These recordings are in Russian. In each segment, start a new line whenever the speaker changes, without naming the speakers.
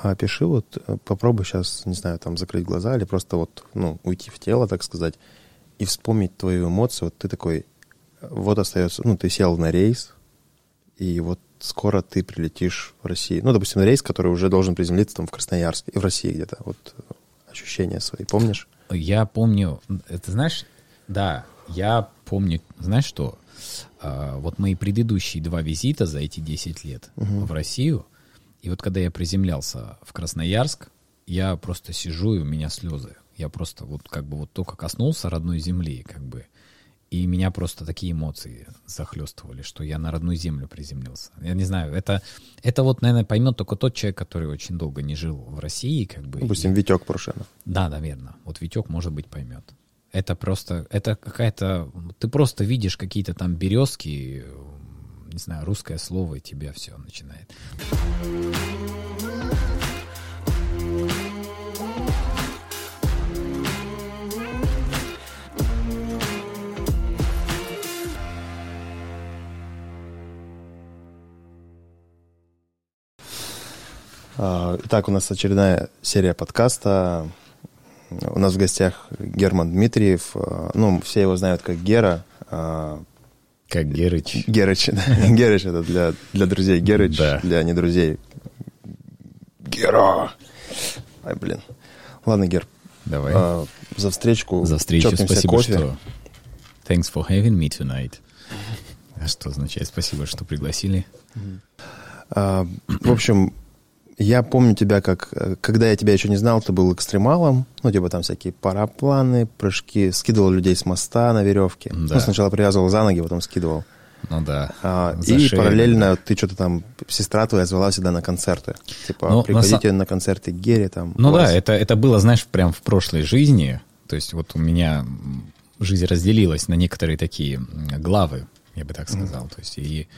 А опиши вот, э, попробуй сейчас, не знаю, там закрыть глаза или просто вот, ну, уйти в тело, так сказать, и вспомнить твою эмоцию. Вот ты такой, вот остается, ну, ты сел на рейс, и вот скоро ты прилетишь в Россию. Ну, допустим, на рейс, который уже должен приземлиться там в Красноярске и в России где-то. Вот э, ощущения свои, помнишь?
Я помню, это знаешь, да, я помню, знаешь что, а, вот мои предыдущие два визита за эти 10 лет угу. в Россию, и вот когда я приземлялся в Красноярск, я просто сижу, и у меня слезы. Я просто вот как бы вот только коснулся родной земли, как бы, и меня просто такие эмоции захлестывали, что я на родную землю приземлился. Я не знаю, это, это вот, наверное, поймет только тот человек, который очень долго не жил в России, как бы.
Допустим, и... Витек Порошенов.
Да, наверное. Вот Витек, может быть, поймет. Это просто, это какая-то, ты просто видишь какие-то там березки, не знаю, русское слово, и тебя все начинает.
А, итак, у нас очередная серия подкаста. У нас в гостях Герман Дмитриев. А, ну, все его знают как Гера.
Как Герыч.
Герыч, да. Герыч это для, для друзей. Герыч да. для не друзей. Гера! Ай, блин. Ладно, Гер.
Давай. А,
за встречку.
За встречу. Спасибо, кофе. что... Thanks for having me tonight. А что означает спасибо, что пригласили?
А, в общем, я помню тебя как, э, когда я тебя еще не знал, ты был экстремалом, ну, типа там всякие парапланы, прыжки, скидывал людей с моста на веревке. Да. Ну, сначала привязывал за ноги, потом скидывал.
Ну да.
А, и шею, параллельно ты что-то там, сестра твоя звала всегда на концерты. Типа, ну, приходите на, на концерты Герри там.
Ну да, это, это было, знаешь, прям в прошлой жизни. То есть вот у меня жизнь разделилась на некоторые такие главы, я бы так сказал. Mm. То есть и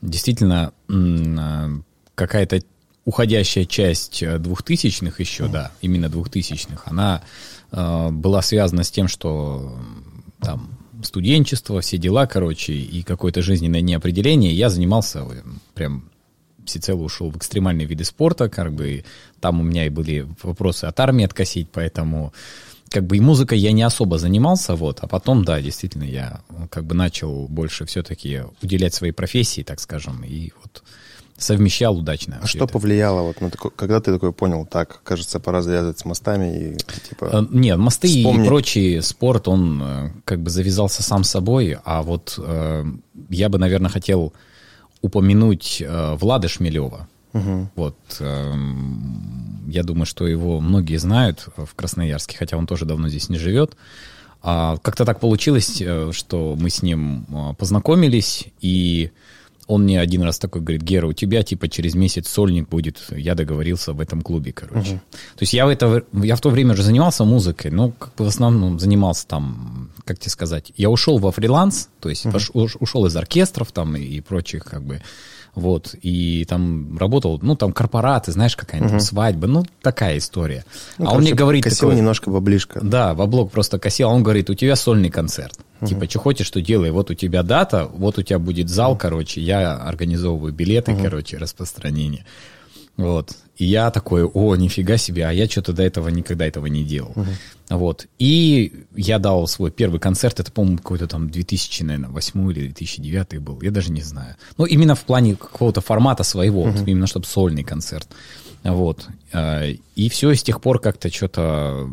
действительно а, какая-то уходящая часть э, двухтысячных еще, да, именно двухтысячных, она э, была связана с тем, что там студенчество, все дела, короче, и какое-то жизненное неопределение. Я занимался э, прям всецело ушел в экстремальные виды спорта, как бы там у меня и были вопросы от армии откосить, поэтому как бы и музыкой я не особо занимался, вот, а потом, да, действительно, я как бы начал больше все-таки уделять своей профессии, так скажем, и вот совмещал удачно.
А что это. повлияло, вот, на такой, когда ты такой понял, так, кажется, пора завязывать с мостами и типа...
А, нет, мосты вспомни... и прочий спорт, он э, как бы завязался сам собой, а вот э, я бы, наверное, хотел упомянуть э, Влада Шмелева. Угу. Вот, э, я думаю, что его многие знают в Красноярске, хотя он тоже давно здесь не живет. А как-то так получилось, э, что мы с ним познакомились, и он мне один раз такой говорит, Гера, у тебя типа через месяц сольник будет, я договорился в этом клубе, короче. Uh-huh. То есть я в, это, я в то время уже занимался музыкой, но как бы в основном занимался там, как тебе сказать, я ушел во фриланс, то есть uh-huh. ушел из оркестров там и, и прочих как бы вот, и там работал, ну, там корпораты, знаешь, какая-нибудь угу. свадьба, ну, такая история. Ну, а короче, он мне говорит...
Косил такой, немножко баблишко.
Да, баблок просто косил, а он говорит, у тебя сольный концерт. Угу. Типа, что хочешь, что делай, вот у тебя дата, вот у тебя будет зал, угу. короче, я организовываю билеты, угу. короче, распространение. Вот. И я такой, о, нифига себе, а я что-то до этого никогда этого не делал. Uh-huh. Вот. И я дал свой первый концерт, это, по-моему, какой-то там 2000, наверное, 8 или 2009 был, я даже не знаю. Ну, именно в плане какого-то формата своего, uh-huh. вот, именно чтобы сольный концерт. Вот. А, и все, с тех пор как-то что-то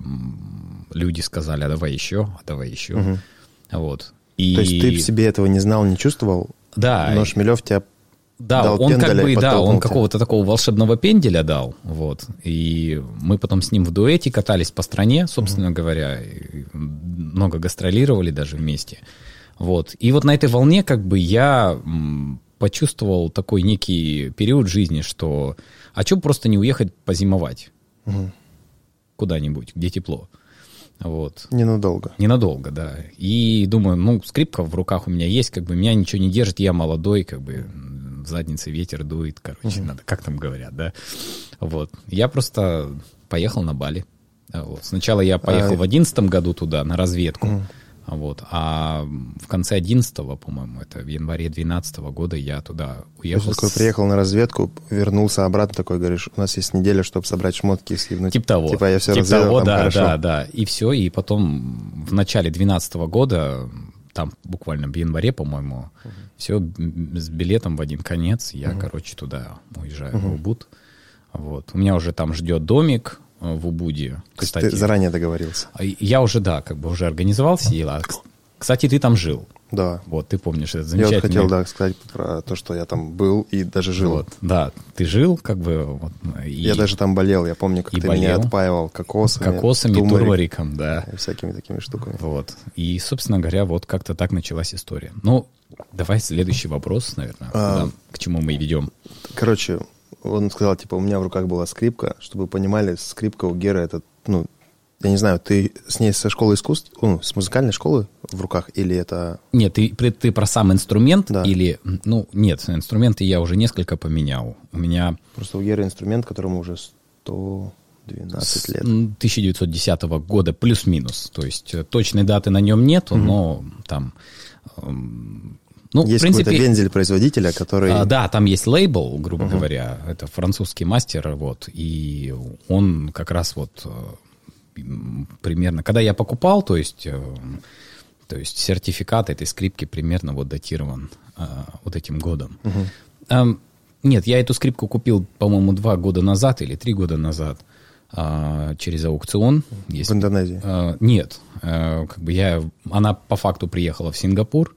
люди сказали, а давай еще, а давай еще. Uh-huh. Вот.
И... То есть ты в себе этого не знал, не чувствовал?
Да.
Но Шмелев тебя
да, дал он как бы, да, он какого-то такого волшебного пенделя дал, вот. И мы потом с ним в дуэте катались по стране, собственно mm-hmm. говоря, много гастролировали даже вместе, вот. И вот на этой волне как бы я почувствовал такой некий период жизни, что а что просто не уехать позимовать mm-hmm. куда-нибудь, где тепло. Вот.
Ненадолго.
Ненадолго, да. И думаю, ну, скрипка в руках у меня есть, как бы меня ничего не держит, я молодой, как бы в заднице ветер дует, короче, угу. надо, как там говорят, да. Вот. Я просто поехал на Бали. Вот. Сначала я поехал а... в одиннадцатом году туда, на разведку. Угу. Вот. А в конце 11 по-моему, это в январе 12 года я туда уехал.
Такой приехал на разведку, вернулся обратно, такой говоришь, у нас есть неделя, чтобы собрать шмотки и сливнуть.
Типа того.
Типа я все
типа
разведал,
того,
там
да,
хорошо.
да, да. И все, и потом в начале 12 года, там буквально в январе, по-моему, все с билетом в один конец, я, короче, туда уезжаю в Убуд. Вот. У меня уже там ждет домик в Убуде. Кстати,
ты заранее договорился.
А Я уже, да, как бы уже организовал все дела. Кс- Кстати, ты там жил.
Да.
Вот, ты помнишь этот
Я
замечательный...
вот хотел, да, сказать про то, что я там был и даже жил.
Вот, да, ты жил, как бы... Вот, и
Я даже там болел, я помню, как ты меня
болел.
отпаивал кокосами,
кокосами,
турмерик
турмариком, да.
и всякими такими штуками.
Вот. И, собственно говоря, вот как-то так началась история. Ну, давай следующий вопрос, наверное,
А.
куда- к чему мы ведем.
Короче, он сказал, типа, у меня в руках была скрипка, чтобы вы понимали, скрипка у Геры это, ну, я не знаю, ты с ней со школы искусств, ну, с музыкальной школы в руках, или это...
Нет, ты, ты про сам инструмент
Да.
или... Ну, нет, инструменты я уже несколько поменял. У меня
Просто у Геры инструмент, которому уже 112 лет.
м, 1910 года плюс-минус. То есть э, точной даты на нем нету, но там... Ну,
Есть
в принципе,
какой-то вензель производителя, который...
А, да, там есть лейбл, грубо говоря, это французский мастер, вот, и он как раз вот э, примерно, когда я покупал, то есть, э, то есть сертификат этой скрипки примерно вот датирован э, вот этим годом. Эм, нет, я эту скрипку купил, по-моему, два года назад или три года назад а, через аукцион. Есть
В Индонезии.
Э, нет, Э, как бы я, она по факту приехала в Сингапур,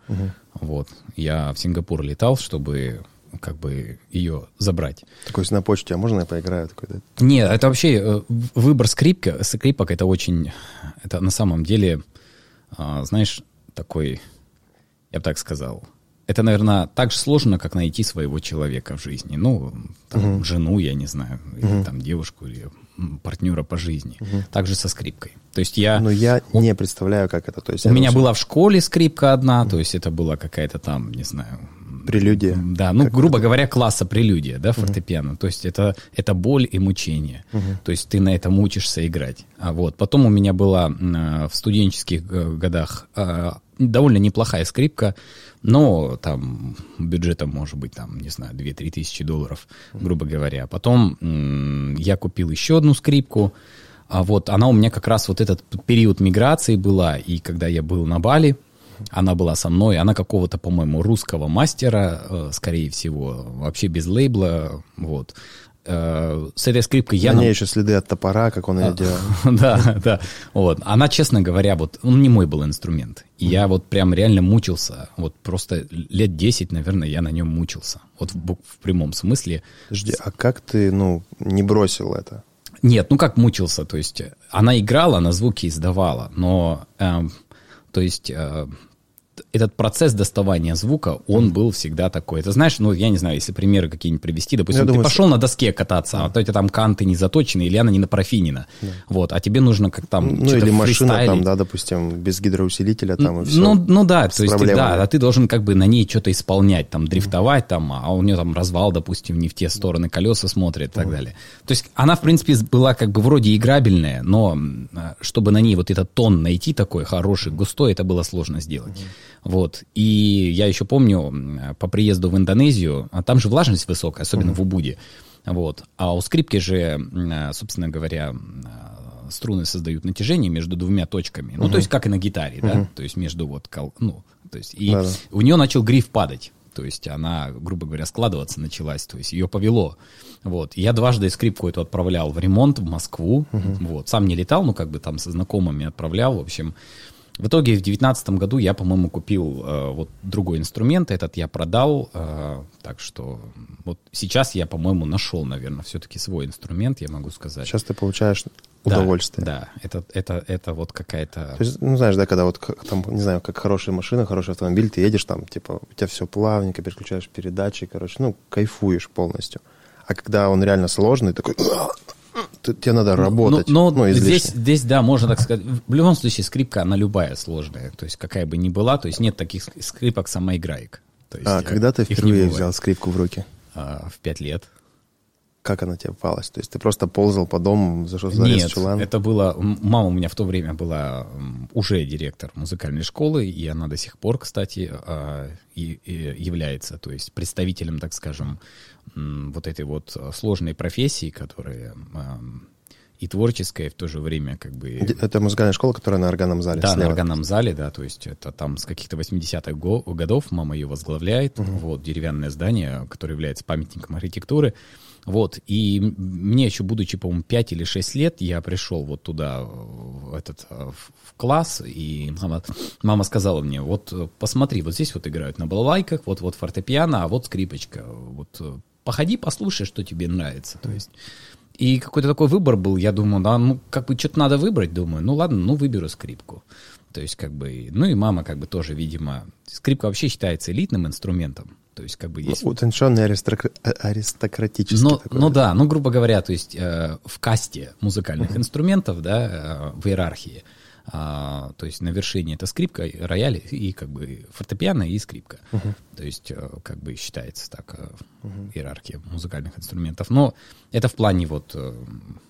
вот, я в Сингапур летал, чтобы как бы ее забрать.
Такой на почте, а можно я поиграю? Такой, да?
Нет, это вообще э, выбор скрипка, скрипок это очень, это на самом деле, а, знаешь, такой, я бы так сказал, это, наверное, так же сложно, как найти своего человека в жизни. Ну, там, жену, я не знаю, или там девушку, или партнера по жизни. Так же со скрипкой. То есть я...
Но я не представляю, как это. То есть
У меня
всё
была в школе скрипка одна, то есть это была какая-то там, не знаю...
Прелюдия.
Да, ну, грубо говоря, класса прелюдия, да, фортепиано. То есть это, это боль и мучение. То есть ты на этом учишься играть. А вот. Потом у меня была э, в студенческих э, годах э, довольно неплохая скрипка, но там бюджетом может быть, там, не знаю, 2-3 тысячи долларов, грубо говоря. Потом я купил еще одну скрипку, а вот она у меня как раз вот этот период миграции была, и когда я был на Бали, она была со мной, она какого-то, по-моему, русского мастера, э, скорее всего, вообще без лейбла, вот. Э, С этой скрипкой я...
На ней еще следы от топора, как он
А.
ее делал.
да, да. Вот. Она, честно говоря, вот он не мой был инструмент. Я вот прям реально мучился. Вот просто лет 10, наверное, я на нем мучился. Вот в, прямом смысле.
Подожди, а как ты, ну, не бросил это?
Нет, ну как мучился, то есть э, она играла, она звуки издавала, но, эм, то есть э, этот процесс доставания звука, он был всегда такой. Это знаешь, ну я не знаю, если примеры какие-нибудь привести, допустим,
Я
ты
думаю,
пошел на доске кататься, а то эти там канты не заточены, или она не напрофинена, вот, а тебе нужно как там
Ну, или машина там, да, допустим, без гидроусилителя там и все.
Ну, ну да, то есть, да, а ты должен как бы на ней что-то исполнять, там, дрифтовать, там, а у нее там развал, допустим, не в те стороны колеса смотрит и так далее. То есть она, в принципе, была как бы вроде играбельная, но а, чтобы на ней вот этот тон найти такой хороший, густой, это было сложно сделать. Вот. И я еще помню, по приезду в Индонезию, а там же влажность высокая, особенно в Убуде. Вот. А у скрипки же, а, собственно говоря, а, струны создают натяжение между двумя точками. Ну, то есть, как и на гитаре, да? То есть, между вот, кол- ну, то есть, и
Да-да.
у нее начал гриф падать. То есть она, грубо говоря, складываться началась, то есть ее повело. Вот. Я дважды скрипку эту отправлял в ремонт в Москву. Вот. Сам не летал, но как бы там со знакомыми отправлял. В общем, в итоге в девятнадцатом году я, по-моему, купил э, вот другой инструмент, этот я продал, э, так что вот сейчас я, по-моему, нашел, наверное, все-таки свой инструмент, я могу сказать.
Сейчас ты получаешь
Да,
удовольствие.
Да, это, это, это вот какая-то...
То есть, ну, знаешь, да, когда вот там, не знаю, как хорошая машина, хороший автомобиль, ты едешь там, типа, у тебя все плавненько, переключаешь передачи, короче, ну, кайфуешь полностью. А когда он реально сложный, такой, ты- тебе надо работать.
Ну,
ну,
но
излишне.
здесь, здесь, да, можно так сказать. В любом случае, скрипка, она любая сложная. То есть, какая бы ни была, то есть нет таких ск- скрипок самоиграек. То есть,
А когда ты впервые взял скрипку в руки?
А, в пять лет.
Как она тебе попалась? То есть ты просто ползал по дому, зашел за
Нет,
чулан?
это было... Мама у меня в то время была уже директор музыкальной школы, и она до сих пор, кстати, а, и, и является, то есть представителем, так скажем, вот этой вот сложной профессии, которая и творческая, и в то же время как бы...
Это музыкальная школа, которая на органном зале
Да,
слева.
на органном зале, да, то есть это там с каких-то 80-х годов мама ее возглавляет, угу. вот, деревянное здание, которое является памятником архитектуры, вот, и мне еще, будучи, по-моему, 5 или 6 лет, я пришел вот туда, в этот, в класс, и мама, мама сказала мне, вот, посмотри, вот здесь вот играют на балалайках, вот, вот фортепиано, а вот скрипочка, вот, походи, послушай, что тебе нравится, то есть... И какой-то такой выбор был, я думаю, да, ну, как бы что-то надо выбрать, думаю, ну, ладно, ну, выберу скрипку. То есть, как бы, ну, и мама, как бы, тоже, видимо, скрипка вообще считается элитным инструментом. То есть, как бы, есть...
Ну, утонченный аристокра... аристократический
ну,
такой.
Ну, да, ну, грубо говоря, то есть, э, в касте музыкальных uh-huh. инструментов, да, э, в иерархии, а, то есть на вершине это скрипка, рояль и как бы фортепиано и скрипка. Uh-huh. То есть э, как бы считается так uh-huh. иерархия музыкальных инструментов. Но это в плане вот, э,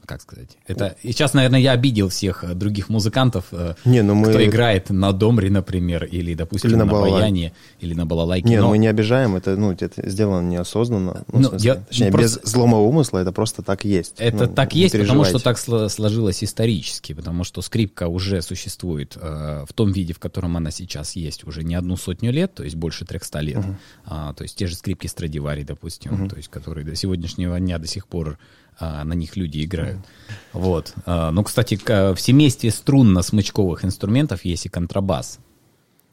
как сказать, это... И сейчас, наверное, я обидел всех других музыкантов,
не, ну мы...
кто играет на домре, например, или, допустим, или на, на баяне, или на балалайке.
Не, но... мы не обижаем, это, ну, это сделано неосознанно. Ну,
ну,
смысле,
я,
точнее,
ну, просто...
без злого умысла, это просто так есть.
Это
ну,
так есть, потому что так сложилось исторически, потому что скрипка уже существует э, в том виде, в котором она сейчас есть, уже не одну сотню лет, то есть больше 300 лет. Uh-huh. А, то есть те же скрипки Страдивари, допустим, uh-huh. то есть которые до сегодняшнего дня до сих пор а, на них люди играют. Вот. А, ну, кстати, в семействе струнно-смычковых инструментов есть и контрабас.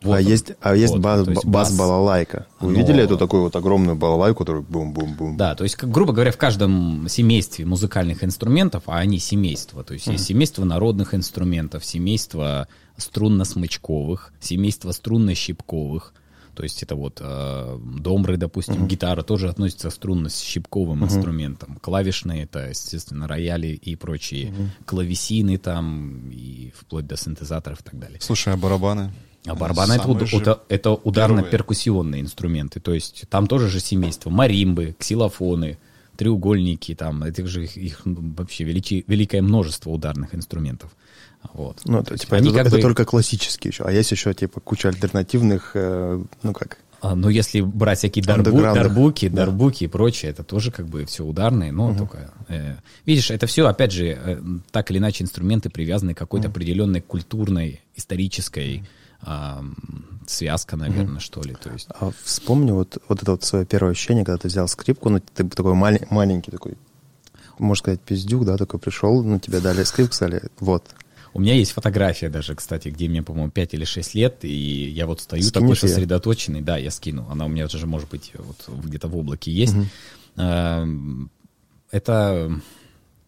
Вот а, он, есть, а есть вот, бас, есть бас балалайка. Вы но... видели эту такую вот огромную балалайку, которую бум-бум-бум?
Да, то есть, как, грубо говоря, в каждом семействе музыкальных инструментов, а они семейства, то есть mm. есть семейство народных инструментов, семейство струнно-смычковых, семейство струнно-щипковых, то есть это вот э, домры, допустим, uh-huh. гитара тоже относится к струнно-щипковым uh-huh. инструментам. Клавишные это, естественно, рояли и прочие uh-huh. клавесины там, и вплоть до синтезаторов и так далее.
Слушай, а барабаны?
А барабаны это, это, это ударно-перкуссионные инструменты. То есть там тоже же семейство. Маримбы, ксилофоны, треугольники, там, это же их, их вообще величи, великое множество ударных инструментов. Вот.
Ну, это, типа, это, это бы... только классические еще. А есть еще, типа, куча альтернативных, э, ну как,
а, ну, если брать всякие дарбу, дарбуки, да. дарбуки и прочее, это тоже как бы все ударные, но угу. только... Э, видишь, это все, опять же, э, так или иначе инструменты привязаны к какой-то угу. определенной культурной, исторической э, связка, наверное, угу. что ли. То есть...
А вспомни вот, вот это вот свое первое ощущение, когда ты взял скрипку, ну, ты такой мал- маленький такой, можно сказать, пиздюк, да, такой пришел, ну, тебе дали скрипку, сказали, вот,
у меня есть фотография даже, кстати, где мне, по-моему, 5 или 6 лет, и я вот стою Скинешь такой сосредоточенный. Да, я скину. Она у меня даже, может быть, вот где-то в облаке есть. Угу. Это,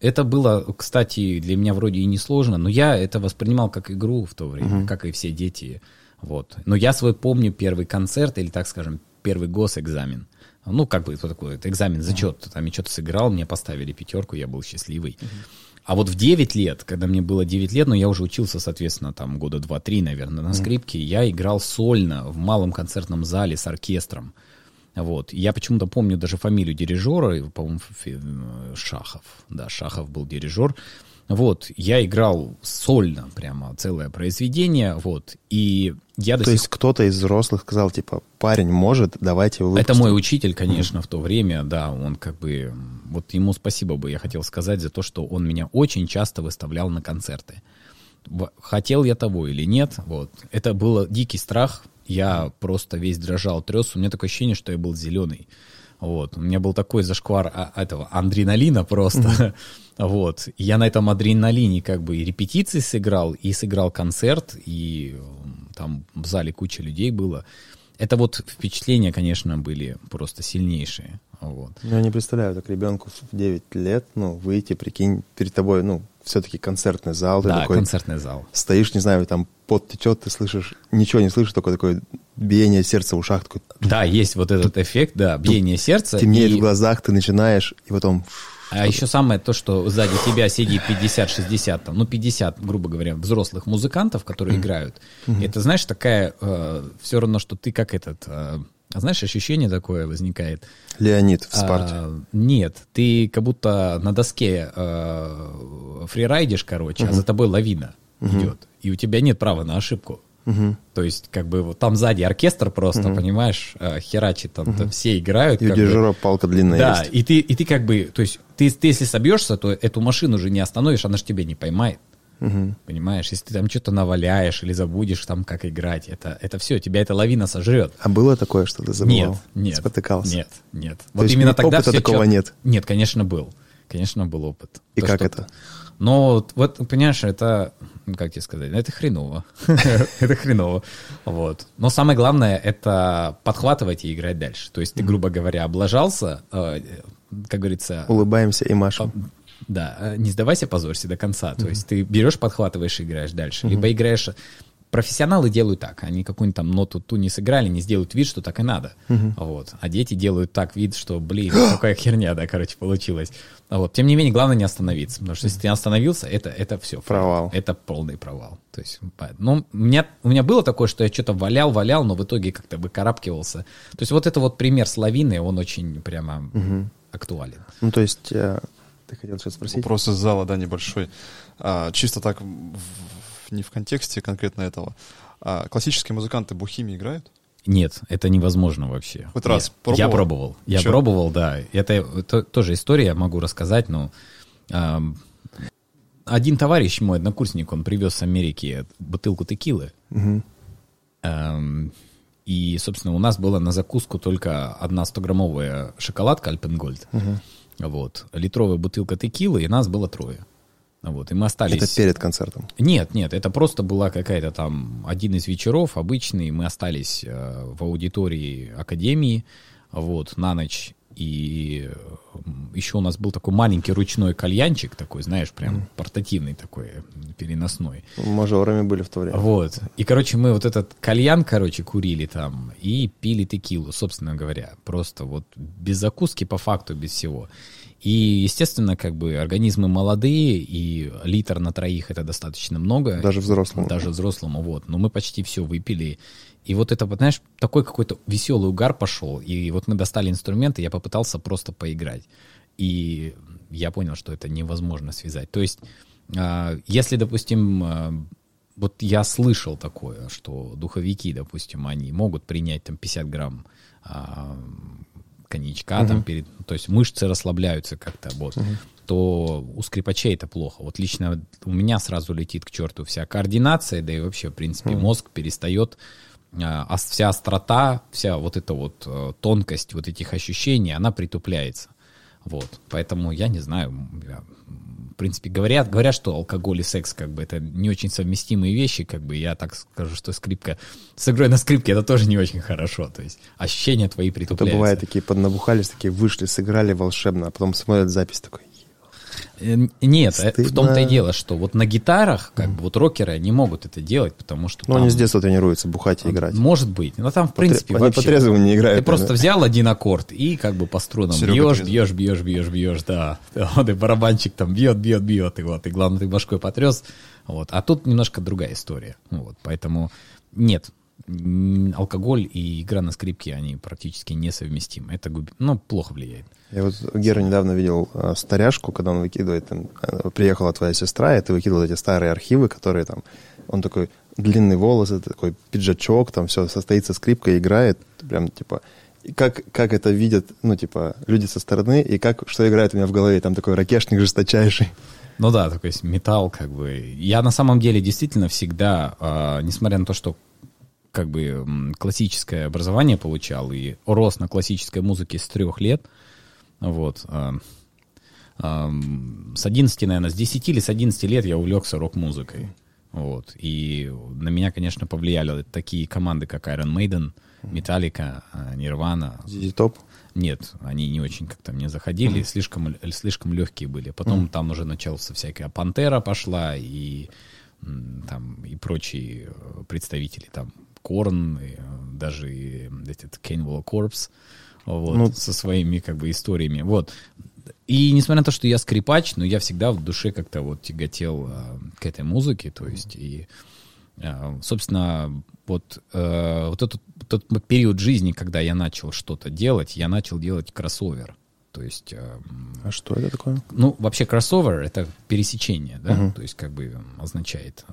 это было, кстати, для меня вроде и не сложно, но я это воспринимал как игру в то время, угу. как и все дети. Вот. Но я свой помню первый концерт, или, так скажем, первый госэкзамен. Ну, как бы, это такое, это экзамен, зачет. Там я что-то сыграл, мне поставили пятерку, я был счастливый. Uh-huh. А вот в 9 лет, когда мне было 9 лет, но ну, я уже учился, соответственно, там года 2-3, наверное, на скрипке, mm. я играл сольно в малом концертном зале с оркестром. Вот. Я почему-то помню даже фамилию дирижера, по-моему, Шахов. Да, Шахов был дирижер. Вот, я играл сольно, прямо целое произведение, вот, и я
То сих... есть кто-то из взрослых сказал, типа, парень может, давайте его
Это мой учитель, конечно, в то время, да, он как бы, вот ему спасибо бы я хотел сказать за то, что он меня очень часто выставлял на концерты. Хотел я того или нет, вот, это был дикий страх, я просто весь дрожал, трес, у меня такое ощущение, что я был зеленый. Вот. У меня был такой зашквар а, этого адреналина просто. Mm-hmm. Вот. Я на этом адреналине как бы и репетиции сыграл, и сыграл концерт, и там в зале куча людей было. Это вот впечатления, конечно, были просто сильнейшие. Вот.
Я не представляю, так ребенку в 9 лет, ну, выйти, прикинь, перед тобой, ну, все-таки концертный зал.
Да,
такой,
концертный зал.
Стоишь, не знаю, там пот течет, ты слышишь, ничего не слышишь, только такое биение сердца в ушах. Такое,
да, есть вот этот эффект, да, биение сердца.
Темнеет и... в глазах, ты начинаешь, и потом...
А еще самое то, что сзади тебя сидит 50-60, там, ну 50, грубо говоря, взрослых музыкантов, которые играют. Это, знаешь, такая, э, все равно, что ты как этот... Э, знаешь, ощущение такое возникает.
Леонид в Спарте.
А, нет, ты как будто на доске э, фрирайдишь, короче, угу. а за тобой лавина угу. идет, и у тебя нет права на ошибку. Угу. То есть, как бы вот там сзади оркестр просто, угу. понимаешь, э, херачит, там, угу. там все играют.
И у дирижера палка длинная
Да, есть. и ты, и ты как бы, то есть, ты, ты если собьешься, то эту машину уже не остановишь, она же тебя не поймает. Угу. Понимаешь, если ты там что-то наваляешь или забудешь там, как играть, это, это все, тебя эта лавина сожрет.
А было такое, что ты забывал?
Нет, нет.
Спотыкался?
Нет, нет. То
вот именно тогда опыта такого
чет...
нет?
Нет, конечно, был. Конечно, был опыт.
И То, как что... это?
Но вот, понимаешь, это, как тебе сказать, это хреново. это хреново. Вот. Но самое главное, это подхватывать и играть дальше. То есть ты, грубо говоря, облажался, э, как говорится...
Улыбаемся и машем.
Да, э, не сдавайся, позорься до конца. То есть ты берешь, подхватываешь и играешь дальше. Либо играешь профессионалы делают так, они какую-нибудь там ноту ту не сыграли, не сделают вид, что так и надо. Uh-huh. Вот. А дети делают так вид, что, блин, какая херня, да, короче, получилась. Вот. Тем не менее, главное не остановиться, потому что если ты остановился, это, это все.
Провал.
Это полный провал. То есть, ну, у меня, у меня было такое, что я что-то валял, валял, но в итоге как-то выкарабкивался. То есть вот это вот пример с лавиной, он очень прямо uh-huh. актуален.
Ну, то есть, э, ты хотел что-то спросить?
Вопрос из зала, да, небольшой. А, чисто так не в контексте конкретно этого. А классические музыканты бухими играют?
Нет, это невозможно вообще.
Хоть раз
пробовал? Я пробовал. Я Чё? пробовал, да. Это, это тоже история, я могу рассказать, но э, один товарищ мой, однокурсник, он привез с Америки бутылку текилы. Угу. Э, и, собственно, у нас была на закуску только одна 100-граммовая шоколадка Альпенгольд. Угу. Вот. Литровая бутылка текилы, и нас было трое. Вот, и мы остались...
Это перед концертом?
Нет, нет, это просто была какая-то там один из вечеров обычный. Мы остались э, в аудитории Академии вот, на ночь. И еще у нас был такой маленький ручной кальянчик, такой, знаешь, прям mm. портативный такой, переносной.
Мажорами были в то время.
Вот. И, короче, мы вот этот кальян, короче, курили там и пили текилу, собственно говоря. Просто вот без закуски, по факту, без всего. И, естественно, как бы организмы молодые, и литр на троих это достаточно много.
Даже взрослому.
Даже взрослому, вот. Но мы почти все выпили. И вот это, знаешь, такой какой-то веселый угар пошел. И вот мы достали инструменты, я попытался просто поиграть. И я понял, что это невозможно связать. То есть, а, если, допустим, а, вот я слышал такое, что духовики, допустим, они могут принять там 50 грамм а, коньячка, угу. там перед, то есть мышцы расслабляются как-то, вот, угу. то у скрипачей это плохо. Вот лично у меня сразу летит к черту вся координация, да и вообще, в принципе, угу. мозг перестает, а вся острота, вся вот эта вот э, тонкость вот этих ощущений, она притупляется. Вот, поэтому я не знаю, в принципе, говорят, говорят, что алкоголь и секс, как бы, это не очень совместимые вещи, как бы, я так скажу, что скрипка, с игрой на скрипке это тоже не очень хорошо, то есть ощущения твои притупляются.
Это бывает такие поднабухались, такие вышли, сыграли волшебно, а потом смотрят запись такой,
нет, Стыдно. Э, в том-то и дело, что вот на гитарах, как бы вот рокеры, они могут это делать, потому что.
Ну, там... они с детства тренируются бухать и играть.
Может быть. Но там, в принципе,
Потре... вообще. Они по не играют.
Ты просто взял один аккорд и как бы по струнам бьешь, бьешь, бьешь, бьешь, бьешь, да. Вот и барабанчик там бьет, бьет, бьет, и вот, и главное, ты башкой потряс. Вот. А тут немножко другая история. Вот. Поэтому нет, алкоголь и игра на скрипке, они практически несовместимы. Это ну, плохо влияет.
Я вот Гера недавно видел э, старяшку, когда он выкидывает, там, э, приехала твоя сестра, и ты выкидывал эти старые архивы, которые там, он такой, длинный волосы, такой пиджачок, там все, состоится скрипка, играет, прям, типа, как, как это видят, ну, типа, люди со стороны, и как, что играет у меня в голове, там такой ракешник жесточайший.
Ну да, такой металл, как бы. Я на самом деле действительно всегда, э, несмотря на то, что как бы классическое образование получал и рос на классической музыке с трех лет, вот. А, а, с 11, наверное, с 10 или с 11 лет я увлекся рок-музыкой. Вот. И на меня, конечно, повлияли такие команды, как Iron Maiden, Metallica, а, Nirvana.
ZZ Top?
Нет, они не очень как-то мне заходили, mm-hmm. слишком, слишком легкие были. Потом mm-hmm. там уже началась всякая Пантера пошла и там и прочие э, представители, там Корн, и, э, даже и этот Cannibal Corpse вот, ну, со своими как бы историями. Вот. И несмотря на то, что я скрипач, но я всегда в душе как-то вот тяготел а, к этой музыке, то есть и Э, собственно, вот, э, вот этот, тот период жизни, когда я начал что-то делать, я начал делать кроссовер. То есть... Э,
а что это такое?
Ну, вообще кроссовер — это пересечение, да, угу. то есть как бы означает э,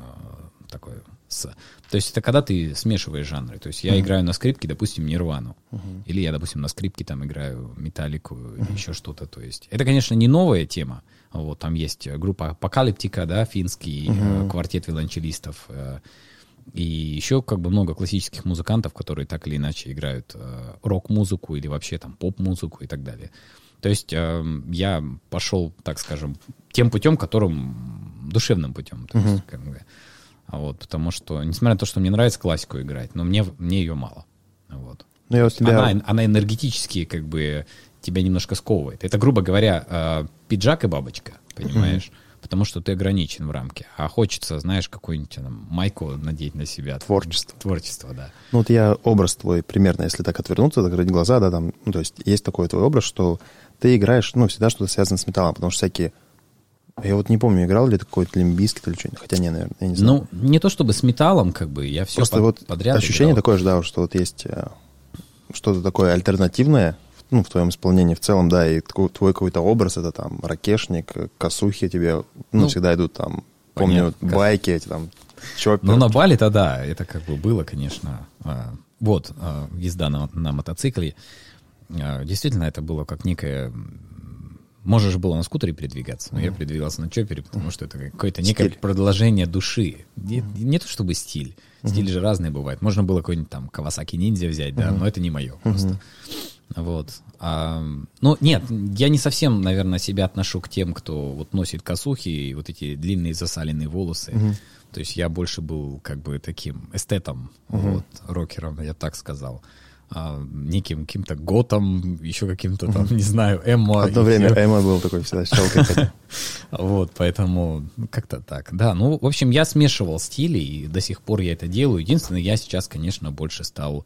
такое... С, то есть это когда ты смешиваешь жанры. То есть я угу. играю на скрипке, допустим, Нирвану. Угу. Или я, допустим, на скрипке там играю Металлику или еще что-то. То есть это, конечно, не новая тема. Вот там есть группа Апокалиптика, да, финский угу. квартет виолончелистов. Э, и еще как бы много классических музыкантов, которые так или иначе играют э, рок-музыку или вообще там поп-музыку и так далее. То есть э, я пошел, так скажем, тем путем, которым душевным путем. То есть, как бы, вот, потому что, несмотря на то, что мне нравится классику играть, но мне, мне ее мало. Вот. Ну, я вот тебя... она, она энергетически как бы тебя немножко сковывает. Это, грубо говоря, э, пиджак и бабочка, понимаешь? потому что ты ограничен в рамке. А хочется, знаешь, какую-нибудь там, майку надеть на себя.
Творчество.
Творчество, да.
Ну вот я образ твой примерно, если так отвернуться, закрыть глаза, да, там, ну то есть есть такой твой образ, что ты играешь, ну, всегда что-то связано с металлом, потому что всякие я вот не помню, играл ли какой-то лимбискет или что-нибудь. Хотя не, наверное, я не знаю.
Ну, не то чтобы с металлом, как бы, я все
Просто под, вот подряд ощущение играл. такое же, да, что вот есть э, что-то такое альтернативное, ну, в твоем исполнении в целом, да, и твой какой-то образ, это там ракешник, косухи тебе, ну, ну всегда идут там, помню, понятно. байки эти там,
чоппер. Ну, на Бали-то да, это как бы было, конечно. А, вот, а, езда на, на мотоцикле. А, действительно, это было как некое Можешь было на скутере передвигаться, но mm. я передвигался на чопере, потому что это какое-то некое стиль. продолжение души. Не, не то чтобы стиль. Стиль mm-hmm. же разный бывает. Можно было какой-нибудь там Кавасаки ниндзя взять, да, mm-hmm. но это не мое просто. Вот. А, ну, нет, я не совсем, наверное, себя отношу к тем, кто вот носит косухи и вот эти длинные засаленные волосы. Угу. То есть я больше был как бы таким эстетом, угу. вот, рокером, я так сказал. А, неким каким-то готом, еще каким-то там, не знаю, эмо.
Одно время эмо был такой всегда щелкой.
Вот, поэтому как-то так. Да, ну, в общем, я смешивал стили, и до сих пор я это делаю. Единственное, я сейчас, конечно, больше стал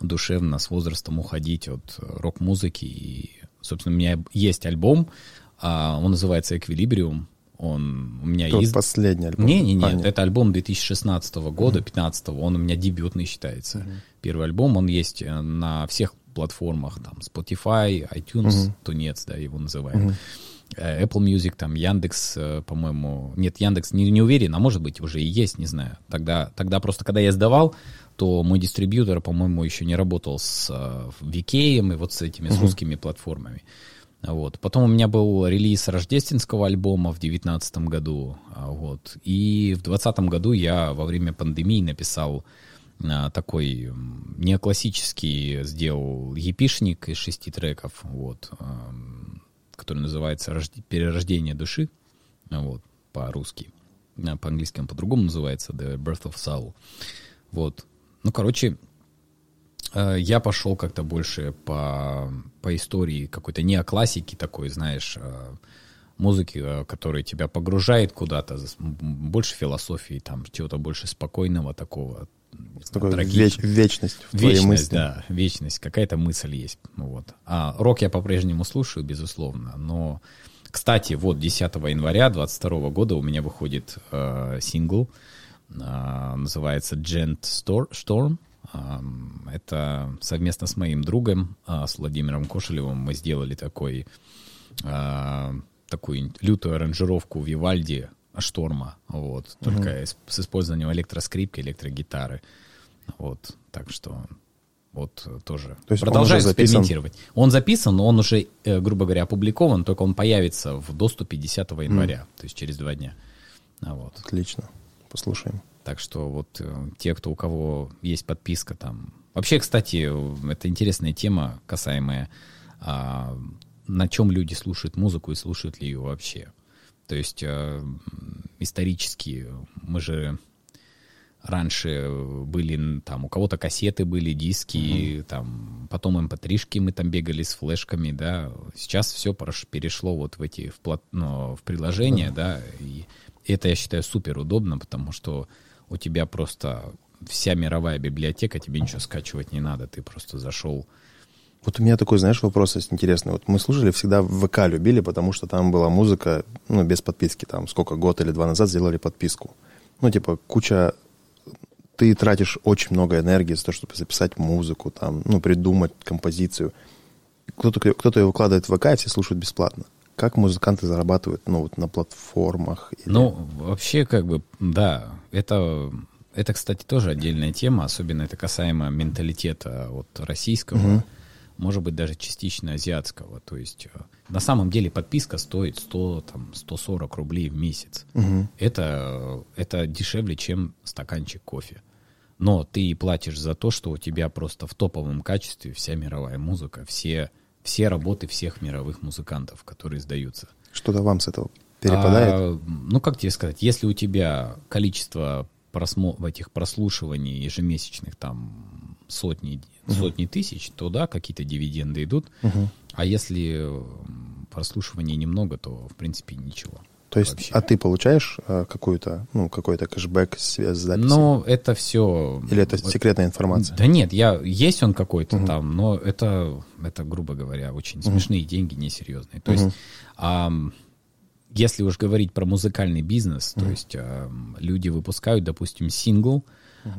душевно с возрастом уходить от рок-музыки. И, собственно, у меня есть альбом, а, он называется «Эквилибриум». Он у меня
Тот есть... последний альбом?
Не, не, не, а, нет. это альбом 2016 года, 15 он у меня дебютный считается. Uh-huh. Первый альбом, он есть э, на всех платформах, там, Spotify, iTunes, uh-huh. Тунец, да, его называем. Uh-huh. Apple Music, там, Яндекс, э, по-моему, нет, Яндекс, не, не уверен, а может быть уже и есть, не знаю. Тогда, тогда просто, когда я сдавал, то мой дистрибьютор, по-моему, еще не работал с VK и вот с этими, с русскими платформами. Вот. Потом у меня был релиз рождественского альбома в девятнадцатом году. А, вот. И в двадцатом году я во время пандемии написал такой неоклассический, сделал епишник из шести треков, вот, а, который называется «Перерождение души», вот, по-русски. По-английски он по-другому называется «The Birth of Soul». Вот. Ну, короче, э, я пошел как-то больше по, по истории какой-то неоклассики такой, знаешь, э, музыки, э, которая тебя погружает куда-то, больше философии, там, чего-то больше спокойного такого.
Такой веч, вечность
в Вечность, мысли. да, вечность, какая-то мысль есть. Вот. А рок я по-прежнему слушаю, безусловно, но, кстати, вот 10 января 22 года у меня выходит э, сингл, а, называется Gent Storm. А, это совместно с моим другом, а, с Владимиром Кошелевым, мы сделали такой, такую лютую аранжировку Вивальди Шторма, вот, только mm-hmm. с, использованием электроскрипки, электрогитары, вот, так что вот тоже То есть продолжаю он экспериментировать. Записан? Он записан, но он уже, э, грубо говоря, опубликован, только он появится в доступе 10 января, mm. то есть через два дня. Вот.
Отлично послушаем.
Так что вот э, те, кто у кого есть подписка там. Вообще, кстати, это интересная тема, касаемая а, на чем люди слушают музыку и слушают ли ее вообще. То есть а, исторически мы же раньше были там у кого-то кассеты были, диски, uh-huh. там потом mp3-шки эм мы там бегали с флешками, да. Сейчас все перешло вот в эти в, плат, ну, в приложения, uh-huh. да, и это, я считаю, супер удобно, потому что у тебя просто вся мировая библиотека, тебе ничего скачивать не надо, ты просто зашел.
Вот у меня такой, знаешь, вопрос есть интересный. Вот мы слушали всегда в ВК любили, потому что там была музыка, ну, без подписки. Там сколько, год или два назад сделали подписку. Ну, типа, куча ты тратишь очень много энергии за то, чтобы записать музыку, там, ну, придумать композицию. Кто-то, кто-то ее выкладывает в ВК, и все слушают бесплатно. Как музыканты зарабатывают, ну, вот на платформах?
Или... Ну, вообще, как бы, да, это, это, кстати, тоже отдельная тема, особенно это касаемо менталитета вот российского, угу. Может быть, даже частично азиатского. То есть, э, на самом деле, подписка стоит 100, там, 140 рублей в месяц. Угу. Это, это дешевле, чем стаканчик кофе но ты платишь за то, что у тебя просто в топовом качестве вся мировая музыка, все, все работы всех мировых музыкантов, которые издаются.
Что-то вам с этого перепадает?
А, ну, как тебе сказать, если у тебя количество просмо... этих прослушиваний ежемесячных там сотни, угу. сотни тысяч, то да, какие-то дивиденды идут. Угу. А если прослушиваний немного, то в принципе ничего.
То есть, вообще. а ты получаешь э, какую-то, ну, какой-то кэшбэк с записью?
Ну, это все...
Или это вот, секретная информация?
Да нет, я, есть он какой-то угу. там, но это, это, грубо говоря, очень угу. смешные деньги, несерьезные. То угу. есть, а, если уж говорить про музыкальный бизнес, угу. то есть а, люди выпускают, допустим, сингл, угу.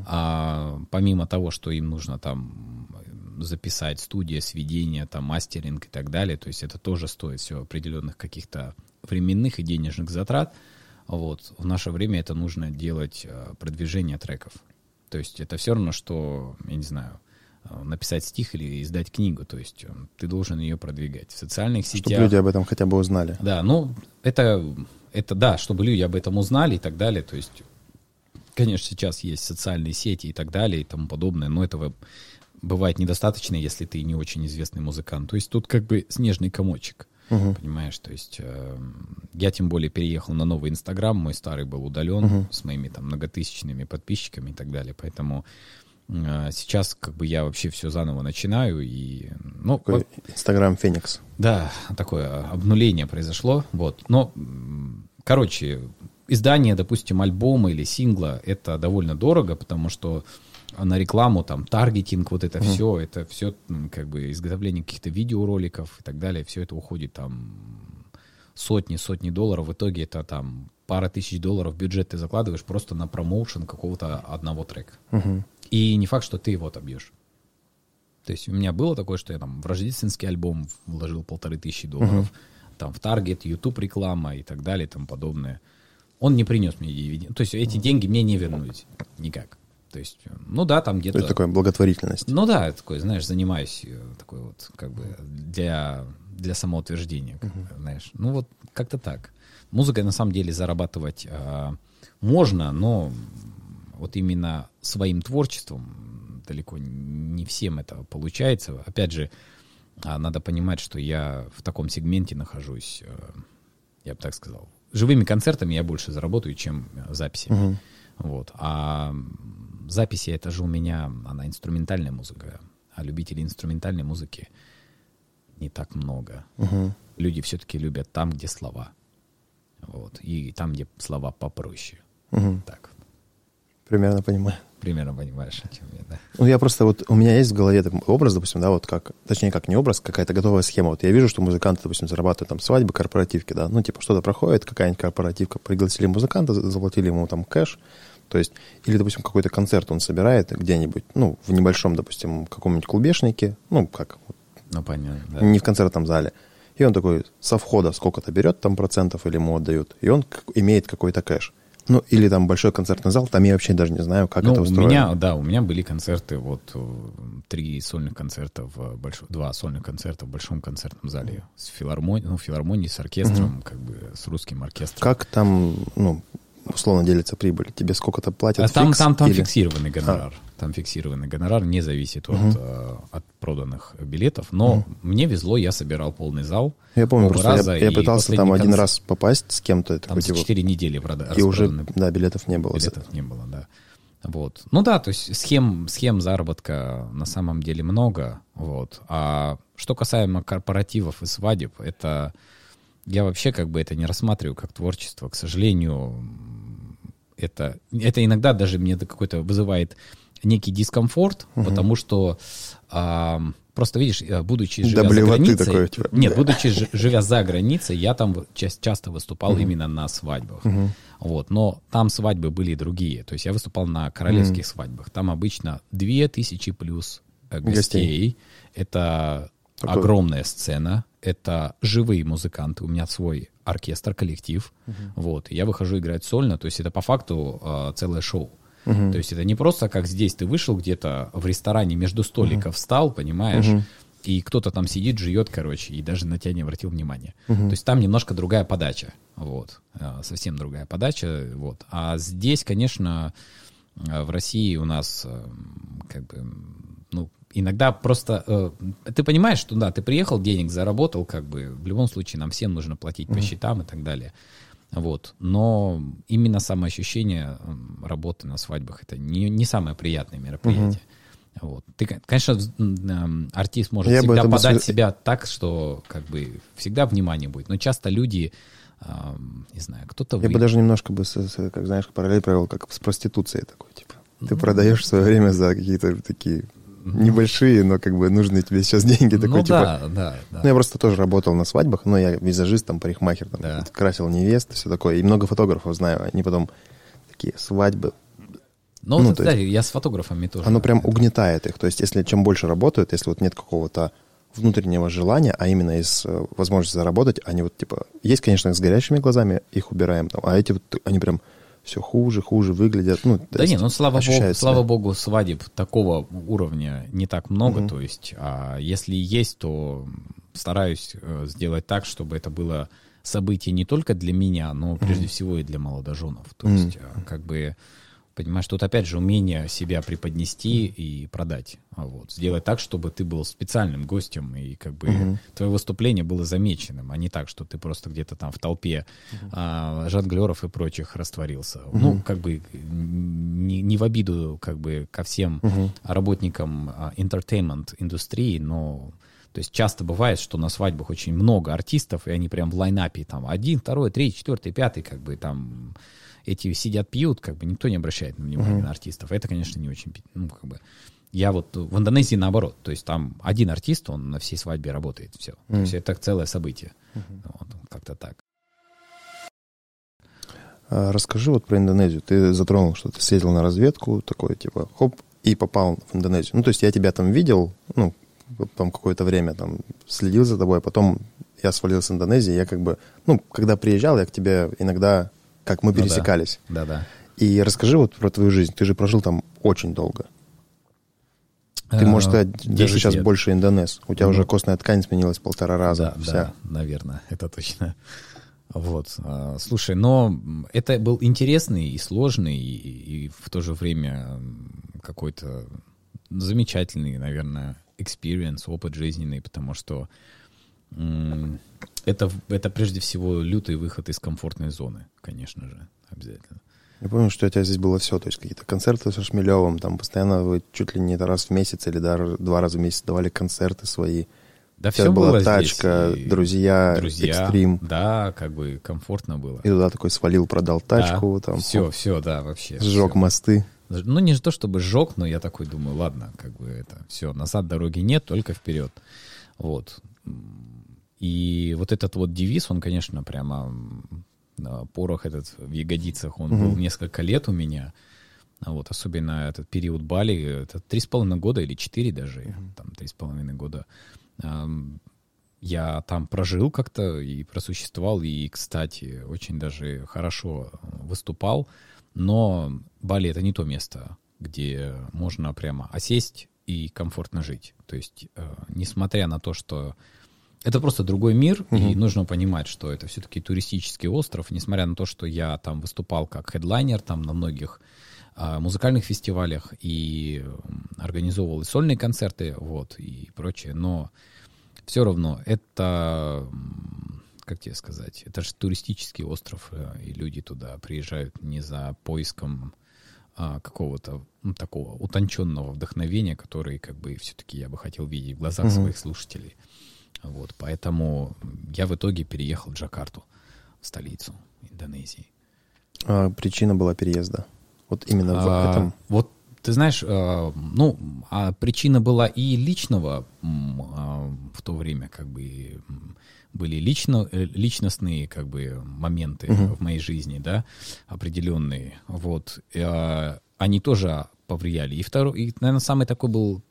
А, помимо того, что им нужно там записать студия, сведения, там, мастеринг и так далее, то есть это тоже стоит все определенных каких-то временных и денежных затрат. Вот. В наше время это нужно делать э, продвижение треков. То есть это все равно, что, я не знаю, э, написать стих или издать книгу. То есть э, ты должен ее продвигать в социальных сетях.
Чтобы люди об этом хотя бы узнали.
Да, ну это, это да, чтобы люди об этом узнали и так далее. То есть, конечно, сейчас есть социальные сети и так далее и тому подобное, но этого бывает недостаточно, если ты не очень известный музыкант. То есть тут как бы снежный комочек. Угу. Понимаешь, то есть э, я тем более переехал на новый Инстаграм, мой старый был удален угу. с моими там многотысячными подписчиками и так далее, поэтому э, сейчас как бы я вообще все заново начинаю и ну
Инстаграм Феникс.
Да, такое обнуление произошло, вот, но короче издание, допустим, альбома или сингла это довольно дорого, потому что на рекламу, там, таргетинг, вот это mm все, это все, как бы, изготовление каких-то видеороликов и так далее, все это уходит там сотни, сотни долларов. В итоге это там пара тысяч долларов бюджет ты закладываешь просто на промоушен какого-то одного трека. mm И не факт, что ты его отобьешь. То есть у меня было такое, что я там в рождественский альбом вложил полторы тысячи долларов, uh там в Таргет, YouTube реклама и так далее и тому подобное. Он не принес мне дивиденды. То есть эти деньги мне не вернуть никак. То есть, ну да, там где-то...
Это такая благотворительность.
Ну да, такой, знаешь, занимаюсь э, такой вот, как бы, для, для самоутверждения, как uh-huh. знаешь. Ну вот как-то так. Музыкой на самом деле зарабатывать э, можно, но вот именно своим творчеством далеко не всем это получается. Опять же, а, надо понимать, что я в таком сегменте нахожусь, э, я бы так сказал. Живыми концертами я больше заработаю, чем записями. Uh-huh. Вот. А записи это же у меня, она инструментальная музыка, а любителей инструментальной музыки не так много. Угу. Люди все-таки любят там, где слова. Вот. И там, где слова попроще. Угу. Так.
Примерно понимаю.
Примерно понимаешь, о чем я, да.
Ну, я просто вот, у меня есть в голове такой образ, допустим, да, вот как, точнее, как не образ, какая-то готовая схема. Вот я вижу, что музыканты, допустим, зарабатывают там свадьбы, корпоративки, да, ну, типа, что-то проходит, какая-нибудь корпоративка, пригласили музыканта, заплатили ему там кэш, то есть, или, допустим, какой-то концерт он собирает где-нибудь, ну, в небольшом, допустим, каком-нибудь клубешнике, ну, как,
ну, понятно, да.
не в концертном зале. И он такой со входа сколько-то берет там процентов или ему отдают, и он имеет какой-то кэш. Ну, или там большой концертный зал, там я вообще даже не знаю, как ну, это устроено.
У меня, да, у меня были концерты, вот три сольных концерта в большом, два сольных концерта в большом концертном зале с филармонией, ну, филармонией, с оркестром, угу. как бы с русским оркестром.
Как там, ну, условно делится прибыль? Тебе сколько-то платят? А
там, фикс, там, там или... фиксированный гонорар. А. Там фиксированный гонорар не зависит угу. от, э, от проданных билетов. Но угу. мне везло, я собирал полный зал.
Я помню, просто раза, я, я пытался там один концерт... раз попасть с кем-то.
Там за 4 типа... недели прода...
И уже, да, билетов не было.
Билетов не было, да. Вот. Ну да, то есть схем, схем заработка на самом деле много. Вот. А что касаемо корпоративов и свадеб, это я вообще как бы это не рассматриваю как творчество. К сожалению, это, это иногда даже мне какой-то вызывает некий дискомфорт, угу. потому что а, просто видишь, э, будучи живя за границей, такой, типа, нет, да. будучи живя за границей, я там часто выступал угу. именно на свадьбах, угу. вот, но там свадьбы были другие, то есть я выступал на королевских угу. свадьбах, там обычно две тысячи плюс э, гостей, гостей. это Такой. огромная сцена, это живые музыканты, у меня свой оркестр, коллектив, угу. вот, я выхожу играть сольно, то есть это по факту э, целое шоу. Угу. То есть это не просто как здесь ты вышел где-то в ресторане между столиков угу. встал, понимаешь, угу. и кто-то там сидит, жует, короче, и даже на тебя не обратил внимания. Угу. То есть там немножко другая подача, вот, э, совсем другая подача, вот. А здесь, конечно, э, в России у нас э, как бы, ну, иногда просто... ты понимаешь, что да, ты приехал, денег заработал, как бы в любом случае нам всем нужно платить по счетам и так далее. Вот. Но именно самоощущение работы на свадьбах это не, не самое приятное мероприятие. Угу. Вот. Ты, конечно, артист может Я всегда подать бы... себя так, что как бы всегда внимание будет. Но часто люди, не знаю, кто-то...
Я вы... бы даже немножко бы, как знаешь, параллель провел, как с проституцией такой, типа. Ты ну, продаешь свое время за какие-то такие небольшие, но как бы нужны тебе сейчас деньги. Ну такой, типа... да, да, да. Ну, я просто тоже работал на свадьбах, но я визажист, там, парикмахер, там, да. красил невест, все такое. И много фотографов знаю. Они потом такие свадьбы.
Ну, ну вот, да, есть, я с фотографами тоже.
Оно прям угнетает их. То есть, если чем больше работают, если вот нет какого-то внутреннего желания, а именно из э, возможности заработать, они вот типа... Есть, конечно, с горящими глазами, их убираем, там, а эти вот, они прям все хуже, хуже выглядят. Ну,
да нет, ну слава богу, слава богу, свадеб такого уровня не так много, угу. то есть, а если есть, то стараюсь э, сделать так, чтобы это было событие не только для меня, но прежде угу. всего и для молодоженов. То угу. есть, а, как бы Понимаешь, тут опять же умение себя преподнести и продать. А вот. Сделать так, чтобы ты был специальным гостем и как бы угу. твое выступление было замеченным, а не так, что ты просто где-то там в толпе угу. а, жонглеров и прочих растворился. Угу. Ну, как бы не, не в обиду как бы ко всем угу. работникам а, entertainment индустрии, но то есть часто бывает, что на свадьбах очень много артистов, и они прям в лайнапе там один, второй, третий, четвертый, пятый, как бы там эти сидят, пьют, как бы никто не обращает внимания uh-huh. на артистов. Это, конечно, не очень, ну, как бы... Я вот в Индонезии наоборот, то есть там один артист, он на всей свадьбе работает, все. Mm. То есть это целое событие. Mm-hmm. Вот, как-то так.
А, расскажи вот про Индонезию. Ты затронул, что ты съездил на разведку, такой типа хоп, и попал в Индонезию. Ну, то есть я тебя там видел, ну, там какое-то время там следил за тобой, а потом я свалил с Индонезии, я как бы, ну, когда приезжал, я к тебе иногда как мы пересекались.
Ну, да. да, да.
И расскажи вот про твою жизнь. Ты же прожил там очень долго. Ты, можешь сказать, даже сейчас лет. больше индонез. У тебя ну, уже костная ткань сменилась полтора раза.
Да, вся. да, наверное, это точно. Вот. А, слушай, но это был интересный и сложный, и, и в то же время какой-то замечательный, наверное, experience, опыт жизненный, потому что это, это прежде всего лютый выход из комфортной зоны, конечно же, обязательно.
Я помню, что у тебя здесь было все, то есть какие-то концерты со Шмелевым, там постоянно вы чуть ли не раз в месяц или даже два раза в месяц давали концерты свои.
Да все была было
тачка, здесь. друзья, друзья, экстрим.
Да, как бы комфортно было.
И туда такой свалил, продал тачку.
Да,
там,
все, все, да, вообще.
Сжег
все.
мосты.
Ну, не то чтобы сжег, но я такой думаю, ладно, как бы это все, назад дороги нет, только вперед. Вот. И вот этот вот девиз, он, конечно, прямо порох этот в ягодицах, он угу. был несколько лет у меня. Вот, особенно этот период Бали, это три с половиной года или четыре даже, угу. там три с половиной года. Я там прожил как-то и просуществовал, и, кстати, очень даже хорошо выступал. Но Бали — это не то место, где можно прямо осесть и комфортно жить. То есть, э, несмотря на то, что это просто другой мир, угу. и нужно понимать, что это все-таки туристический остров, несмотря на то, что я там выступал как хедлайнер там на многих а, музыкальных фестивалях и организовывал и сольные концерты, вот, и прочее, но все равно это, как тебе сказать, это же туристический остров, э, и люди туда приезжают не за поиском а, какого-то ну, такого утонченного вдохновения, который как бы все-таки я бы хотел видеть в глазах угу. своих слушателей. Вот, поэтому я в итоге переехал в Джакарту, в столицу Индонезии.
А причина была переезда? Вот именно в а, этом?
Вот ты знаешь, э, ну, а причина была и личного а, в то время, как бы были лично, э, личностные как бы моменты uh-huh. в моей жизни, да, определенные, вот, они тоже повлияли. И второй, и, наверное, самый такой был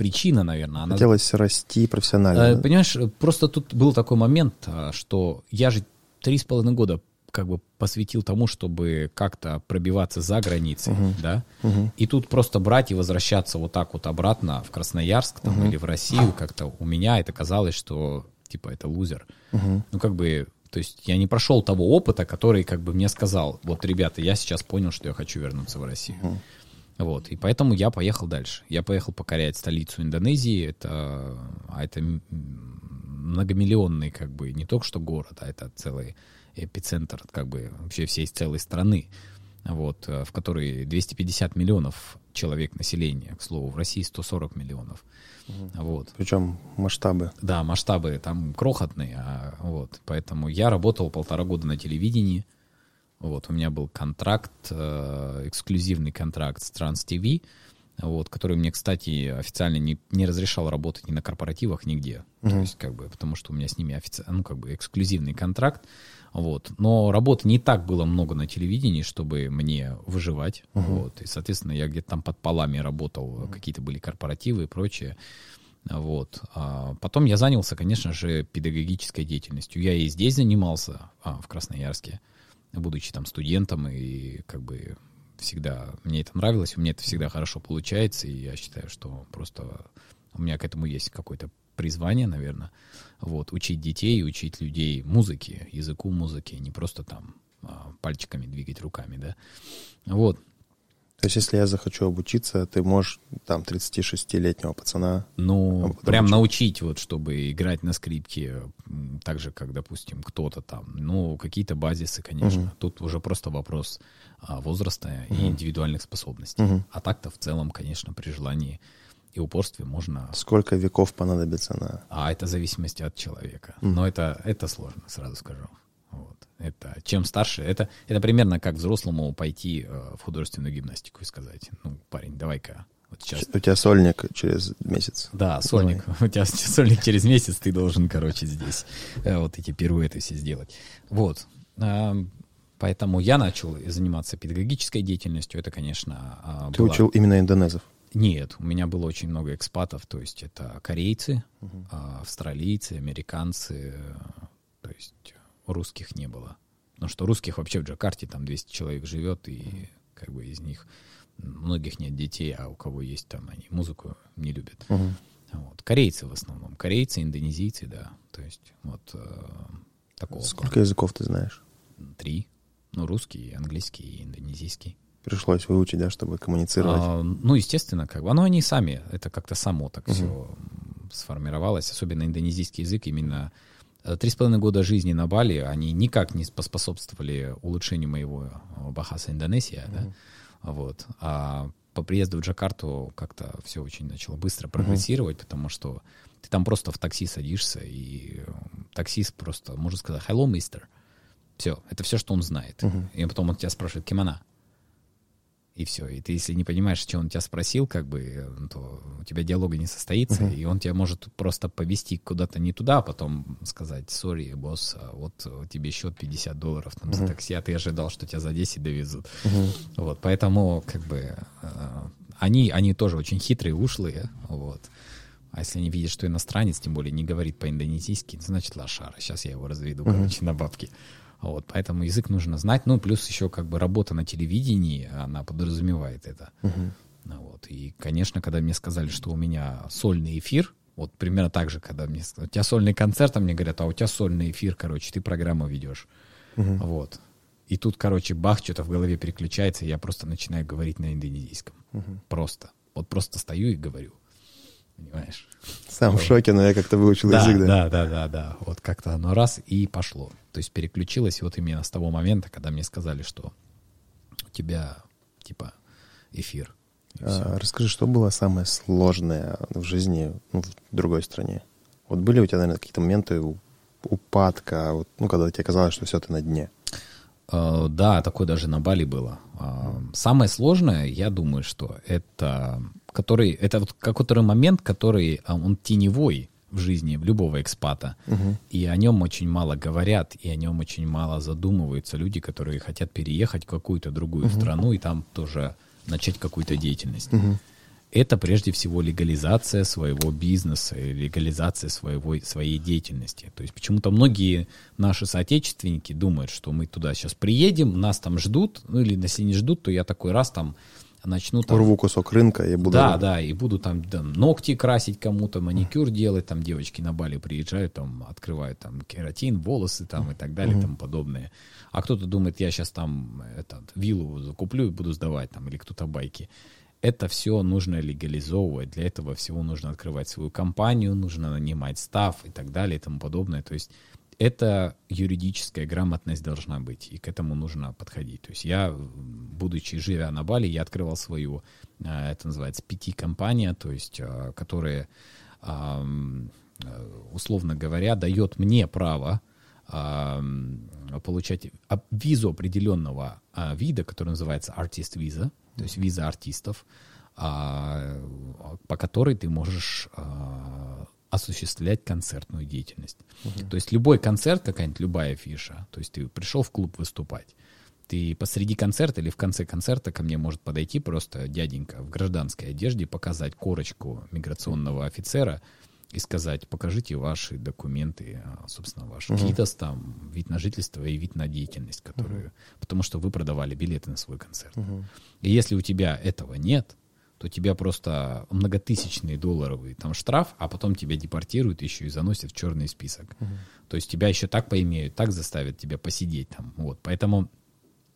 причина, наверное.
Она... Хотелось расти профессионально. Э,
да? Понимаешь, просто тут был такой момент, что я же три с половиной года как бы посвятил тому, чтобы как-то пробиваться за границей, uh-huh. да, uh-huh. и тут просто брать и возвращаться вот так вот обратно в Красноярск там, uh-huh. или в Россию, как-то у меня это казалось, что типа это лузер. Uh-huh. Ну как бы, то есть я не прошел того опыта, который как бы мне сказал, вот, ребята, я сейчас понял, что я хочу вернуться в Россию. Uh-huh. Вот, и поэтому я поехал дальше. Я поехал покорять столицу Индонезии, это, а это многомиллионный как бы, не только что город, а это целый эпицентр как бы вообще всей целой страны, вот, э, в которой 250 миллионов человек населения, к слову, в России 140 миллионов. Угу. Вот.
Причем масштабы.
Да, масштабы там крохотные, а, вот, поэтому я работал полтора года на телевидении, вот, у меня был контракт, э, эксклюзивный контракт с Транс ТВ, вот, который мне, кстати, официально не, не разрешал работать ни на корпоративах, нигде. Mm-hmm. То есть, как бы, потому что у меня с ними официально, ну, как бы, эксклюзивный контракт. Вот. Но работы не так было много на телевидении, чтобы мне выживать. Uh-huh. Вот. И, соответственно, я где-то там под полами работал, uh-huh. какие-то были корпоративы и прочее. Вот. А потом я занялся, конечно же, педагогической деятельностью. Я и здесь занимался, а, в Красноярске, будучи там студентом, и как бы всегда мне это нравилось, у меня это всегда хорошо получается, и я считаю, что просто у меня к этому есть какой-то призвание, наверное, вот, учить детей, учить людей музыке, языку музыки, не просто там а, пальчиками двигать руками, да, вот.
То есть, если я захочу обучиться, ты можешь там 36-летнего пацана...
Ну, прям научить, вот, чтобы играть на скрипке, так же, как, допустим, кто-то там. Ну, какие-то базисы, конечно. Угу. Тут уже просто вопрос а, возраста угу. и индивидуальных способностей. Угу. А так-то в целом, конечно, при желании и упорстве можно...
Сколько веков понадобится на...
А это в зависимости от человека. Mm. Но это, это сложно, сразу скажу. Это, чем старше, это, это примерно как взрослому пойти э, в художественную гимнастику и сказать, ну, парень, давай-ка вот сейчас...
У тебя сольник через месяц.
Да, сольник. Давай. У тебя сольник через месяц, ты должен, короче, здесь э, вот эти первые это все сделать. Вот. А, поэтому я начал заниматься педагогической деятельностью. Это, конечно,
а, Ты была... учил именно индонезов?
Нет, у меня было очень много экспатов, то есть это корейцы, угу. австралийцы, американцы, то есть русских не было. Потому что русских вообще в Джакарте там 200 человек живет, и как бы из них многих нет детей, а у кого есть там, они музыку не любят. Угу. Вот. Корейцы в основном. Корейцы, индонезийцы, да. То есть вот э, такого.
Сколько плана. языков ты знаешь?
Три. Ну, русский, английский и индонезийский.
Пришлось выучить, да, чтобы коммуницировать. А,
ну, естественно, как бы. Оно они сами, это как-то само так uh-huh. все сформировалось, особенно индонезийский язык именно Три с половиной года жизни на Бали, они никак не поспособствовали улучшению моего э, Бахаса Индонезия, uh-huh. да, вот. А по приезду в Джакарту как-то все очень начало быстро прогрессировать, uh-huh. потому что ты там просто в такси садишься, и э, таксист просто может сказать «Hello, мистер». Все, это все, что он знает. Uh-huh. И потом он тебя спрашивает «Кимона?» И все. И ты, если не понимаешь, что он тебя спросил, как бы, то у тебя диалога не состоится, uh-huh. и он тебя может просто повести куда-то не туда, а потом сказать, сори, босс, а вот тебе счет 50 долларов там, uh-huh. за такси, а ты ожидал, что тебя за 10 довезут. Uh-huh. Вот, поэтому, как бы, э, они, они тоже очень хитрые, ушлые, вот. А если они видят, что иностранец, тем более не говорит по-индонезийски, значит лошара. Сейчас я его разведу, uh-huh. короче, на бабки. Вот, поэтому язык нужно знать. Ну, плюс еще как бы работа на телевидении, она подразумевает это. Uh-huh. Вот. И, конечно, когда мне сказали, что у меня сольный эфир, вот примерно так же, когда мне сказали, у тебя сольный концерт, а мне говорят, а у тебя сольный эфир, короче, ты программу ведешь. Uh-huh. Вот. И тут, короче, бах, что-то в голове переключается, и я просто начинаю говорить на индонезийском. Uh-huh. Просто. Вот просто стою и говорю понимаешь?
Сам вот. в шоке, но я как-то выучил
да,
язык, да?
Да, да, да, да. Вот как-то оно раз и пошло. То есть переключилось вот именно с того момента, когда мне сказали, что у тебя типа эфир.
А, расскажи, что было самое сложное в жизни ну, в другой стране? Вот были у тебя, наверное, какие-то моменты упадка, вот, ну, когда тебе казалось, что все, ты на дне?
Э, да, такое даже на Бали было. Э, самое сложное, я думаю, что это который это вот какой-то момент, который а, он теневой в жизни любого экспата, угу. и о нем очень мало говорят, и о нем очень мало задумываются люди, которые хотят переехать в какую-то другую угу. страну и там тоже начать какую-то деятельность. Угу это прежде всего легализация своего бизнеса, легализация своего, своей деятельности. То есть почему-то многие наши соотечественники думают, что мы туда сейчас приедем, нас там ждут, ну или если не ждут, то я такой раз там начну там...
Урву кусок рынка и буду...
Да, да, и буду там да, ногти красить кому-то, маникюр делать, там девочки на Бали приезжают, там открывают там кератин, волосы там и так далее и тому подобное. А кто-то думает, я сейчас там этот, виллу закуплю и буду сдавать там, или кто-то байки это все нужно легализовывать. Для этого всего нужно открывать свою компанию, нужно нанимать став и так далее и тому подобное. То есть это юридическая грамотность должна быть, и к этому нужно подходить. То есть я, будучи живя на Бали, я открывал свою, э, это называется PT-компания, то есть, э, которая, э, условно говоря, дает мне право получать визу определенного вида, который называется Artist Visa, то есть виза артистов, а, по которой ты можешь а, осуществлять концертную деятельность. Uh-huh. То есть любой концерт, какая-нибудь любая фиша, то есть ты пришел в клуб выступать, ты посреди концерта или в конце концерта ко мне может подойти просто дяденька в гражданской одежде, показать корочку миграционного офицера, и сказать, покажите ваши документы, а, собственно, ваш угу. КИТОС, там, вид на жительство и вид на деятельность, которую, угу. потому что вы продавали билеты на свой концерт. Угу. И если у тебя этого нет, то тебя просто многотысячные долларовый там штраф, а потом тебя депортируют еще и заносят в черный список. Угу. То есть тебя еще так поимеют, так заставят тебя посидеть там. Вот. Поэтому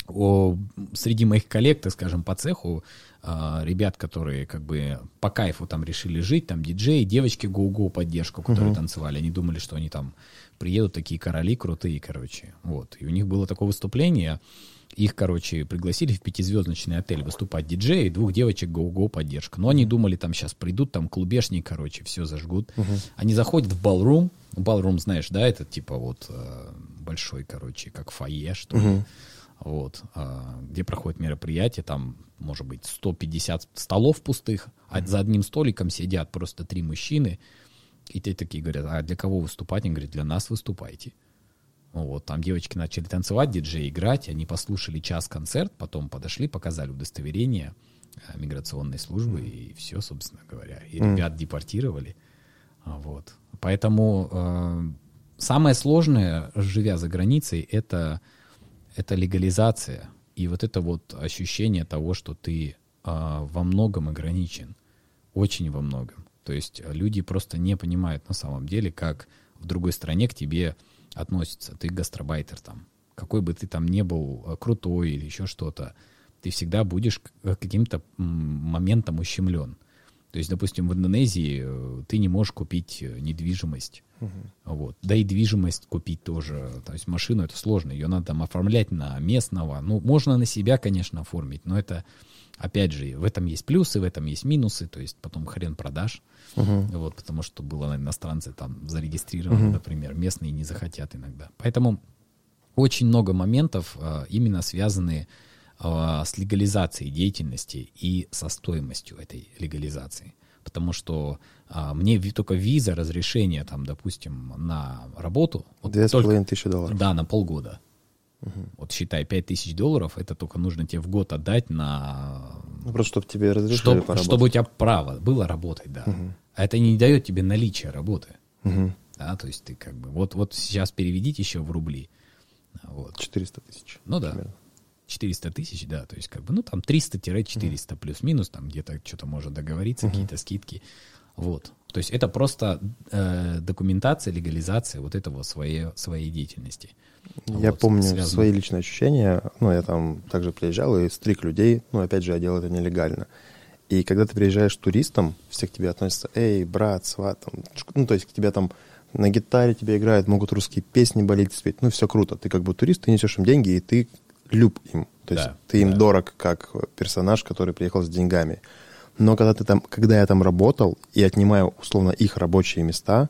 о, среди моих коллег, так скажем, по цеху, э, ребят, которые как бы по кайфу там решили жить, там диджеи, девочки го-го поддержку, которые uh-huh. танцевали, они думали, что они там приедут такие короли крутые, короче, вот. И у них было такое выступление, их, короче, пригласили в пятизвездочный отель выступать диджеи, двух девочек го-го поддержка. Но они думали, там сейчас придут, там клубешни, короче, все зажгут. Uh-huh. Они заходят в балрум, балрум, знаешь, да, это типа вот э, большой, короче, как фойе, что ли. Uh-huh вот, а, где проходит мероприятие, там, может быть, 150 столов пустых, а за одним столиком сидят просто три мужчины, и те такие говорят, а для кого выступать? Они говорят, для нас выступайте. Вот, там девочки начали танцевать, диджей играть, они послушали час концерт, потом подошли, показали удостоверение а, миграционной службы, mm. и все, собственно говоря. И mm. ребят депортировали. А, вот. Поэтому э, самое сложное, живя за границей, это это легализация и вот это вот ощущение того, что ты а, во многом ограничен, очень во многом. То есть люди просто не понимают на самом деле, как в другой стране к тебе относятся. Ты гастробайтер там, какой бы ты там не был а, крутой или еще что-то, ты всегда будешь каким-то моментом ущемлен. То есть, допустим, в Индонезии э, ты не можешь купить э, недвижимость. Угу. Вот. Да и движимость купить тоже. То есть машину это сложно. Ее надо там оформлять на местного. Ну, можно на себя, конечно, оформить, но это, опять же, в этом есть плюсы, в этом есть минусы. То есть потом хрен продашь. Угу. Вот, потому что было иностранцы там зарегистрированы, угу. например. Местные не захотят иногда. Поэтому очень много моментов а, именно связанные а, с легализацией деятельности и со стоимостью этой легализации. Потому что а, мне только виза, разрешение, там, допустим, на работу...
С половиной тысячи долларов.
Да, на полгода. Угу. Вот считай, пять тысяч долларов, это только нужно тебе в год отдать на...
Ну, просто чтобы тебе разрешили
чтобы, поработать. Чтобы у тебя право было работать, да. Угу. А это не дает тебе наличие работы. Угу. Да, то есть ты как бы... Вот, вот сейчас переведите еще в рубли.
Вот. 400 тысяч.
Ну да. Примерно. 400 тысяч, да, то есть как бы, ну, там 300-400 uh-huh. плюс-минус, там где-то что-то можно договориться, uh-huh. какие-то скидки, вот. То есть это просто э, документация, легализация вот этого своей, своей деятельности.
Я вот, помню связано. свои личные ощущения, ну, я там также приезжал и стриг людей, ну, опять же, я делал это нелегально. И когда ты приезжаешь туристом, все к тебе относятся, эй, брат, сват, там, ну, то есть к тебе там на гитаре тебе играют, могут русские песни болеть, спеть, ну, все круто. Ты как бы турист, ты несешь им деньги, и ты люб им. То есть да, ты им да. дорог как персонаж, который приехал с деньгами. Но когда ты там, когда я там работал и отнимаю условно их рабочие места,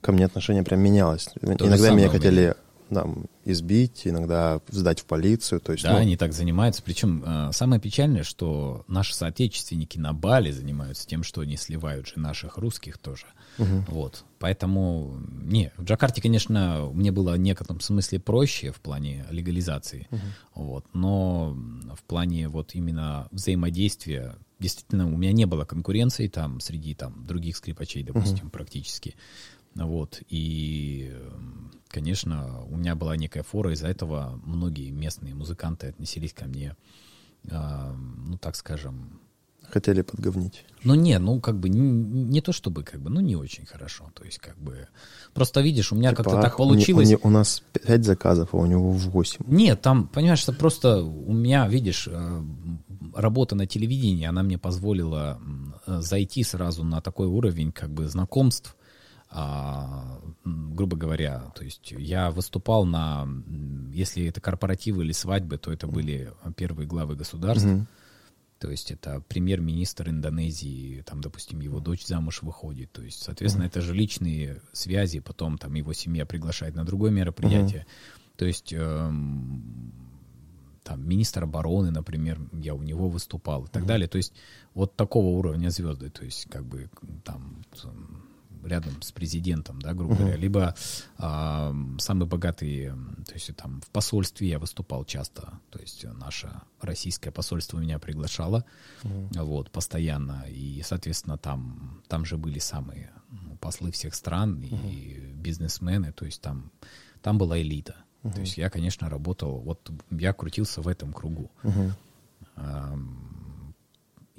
ко мне отношение прям менялось. То Иногда меня хотели там, избить, иногда сдать в полицию. То есть,
да,
ну,
они так занимаются. Причем э, самое печальное, что наши соотечественники на Бали занимаются тем, что они сливают же наших русских тоже. Угу. Вот. Поэтому, не, в Джакарте, конечно, мне было в некотором смысле проще в плане легализации. Угу. Вот. Но в плане вот именно взаимодействия действительно у меня не было конкуренции там среди там других скрипачей, допустим, угу. практически. Вот, и, конечно, у меня была некая фора, из-за этого многие местные музыканты относились ко мне, э, ну, так скажем...
Хотели подговнить.
Ну, не, ну, как бы, не, не то чтобы, как бы, ну, не очень хорошо, то есть, как бы... Просто, видишь, у меня типа, как-то так получилось... У,
у, у нас пять заказов, а у него восемь.
Нет, там, понимаешь, что просто у меня, видишь, э, работа на телевидении, она мне позволила зайти сразу на такой уровень, как бы, знакомств, грубо говоря, то есть я выступал на, если это корпоративы или свадьбы, то это были первые главы государств. Mm-hmm. То есть это премьер-министр Индонезии, там, допустим, его дочь замуж выходит. То есть, соответственно, mm-hmm. это же личные связи, потом там его семья приглашает на другое мероприятие. Mm-hmm. То есть эм, там министр обороны, например, я у него выступал и так mm-hmm. далее. То есть вот такого уровня звезды. То есть как бы там рядом с президентом, да, грубо uh-huh. говоря, либо а, самые богатые, то есть там в посольстве я выступал часто, то есть наше российское посольство меня приглашало, uh-huh. вот, постоянно, и, соответственно, там, там же были самые ну, послы всех стран и uh-huh. бизнесмены, то есть там, там была элита. Uh-huh. То есть я, конечно, работал, вот я крутился в этом кругу. Uh-huh.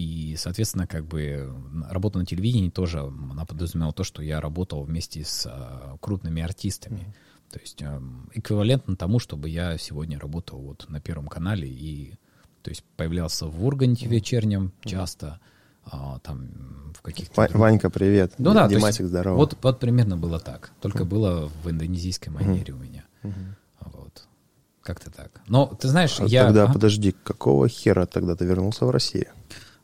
И, соответственно, как бы работа на телевидении тоже, она подразумевала то, что я работал вместе с а, крупными артистами. Mm-hmm. То есть э, эквивалентно тому, чтобы я сегодня работал вот на Первом канале и, то есть, появлялся в Урганте mm-hmm. вечернем часто, а, там в каких-то...
Ва- Ванька, привет.
Ну да, Димасик, здорово. Вот, вот примерно было так, только mm-hmm. было в индонезийской манере mm-hmm. у меня. Mm-hmm. Вот. Как-то так. Но, ты знаешь,
а
я...
Тогда, а? подожди, какого хера тогда ты вернулся в Россию?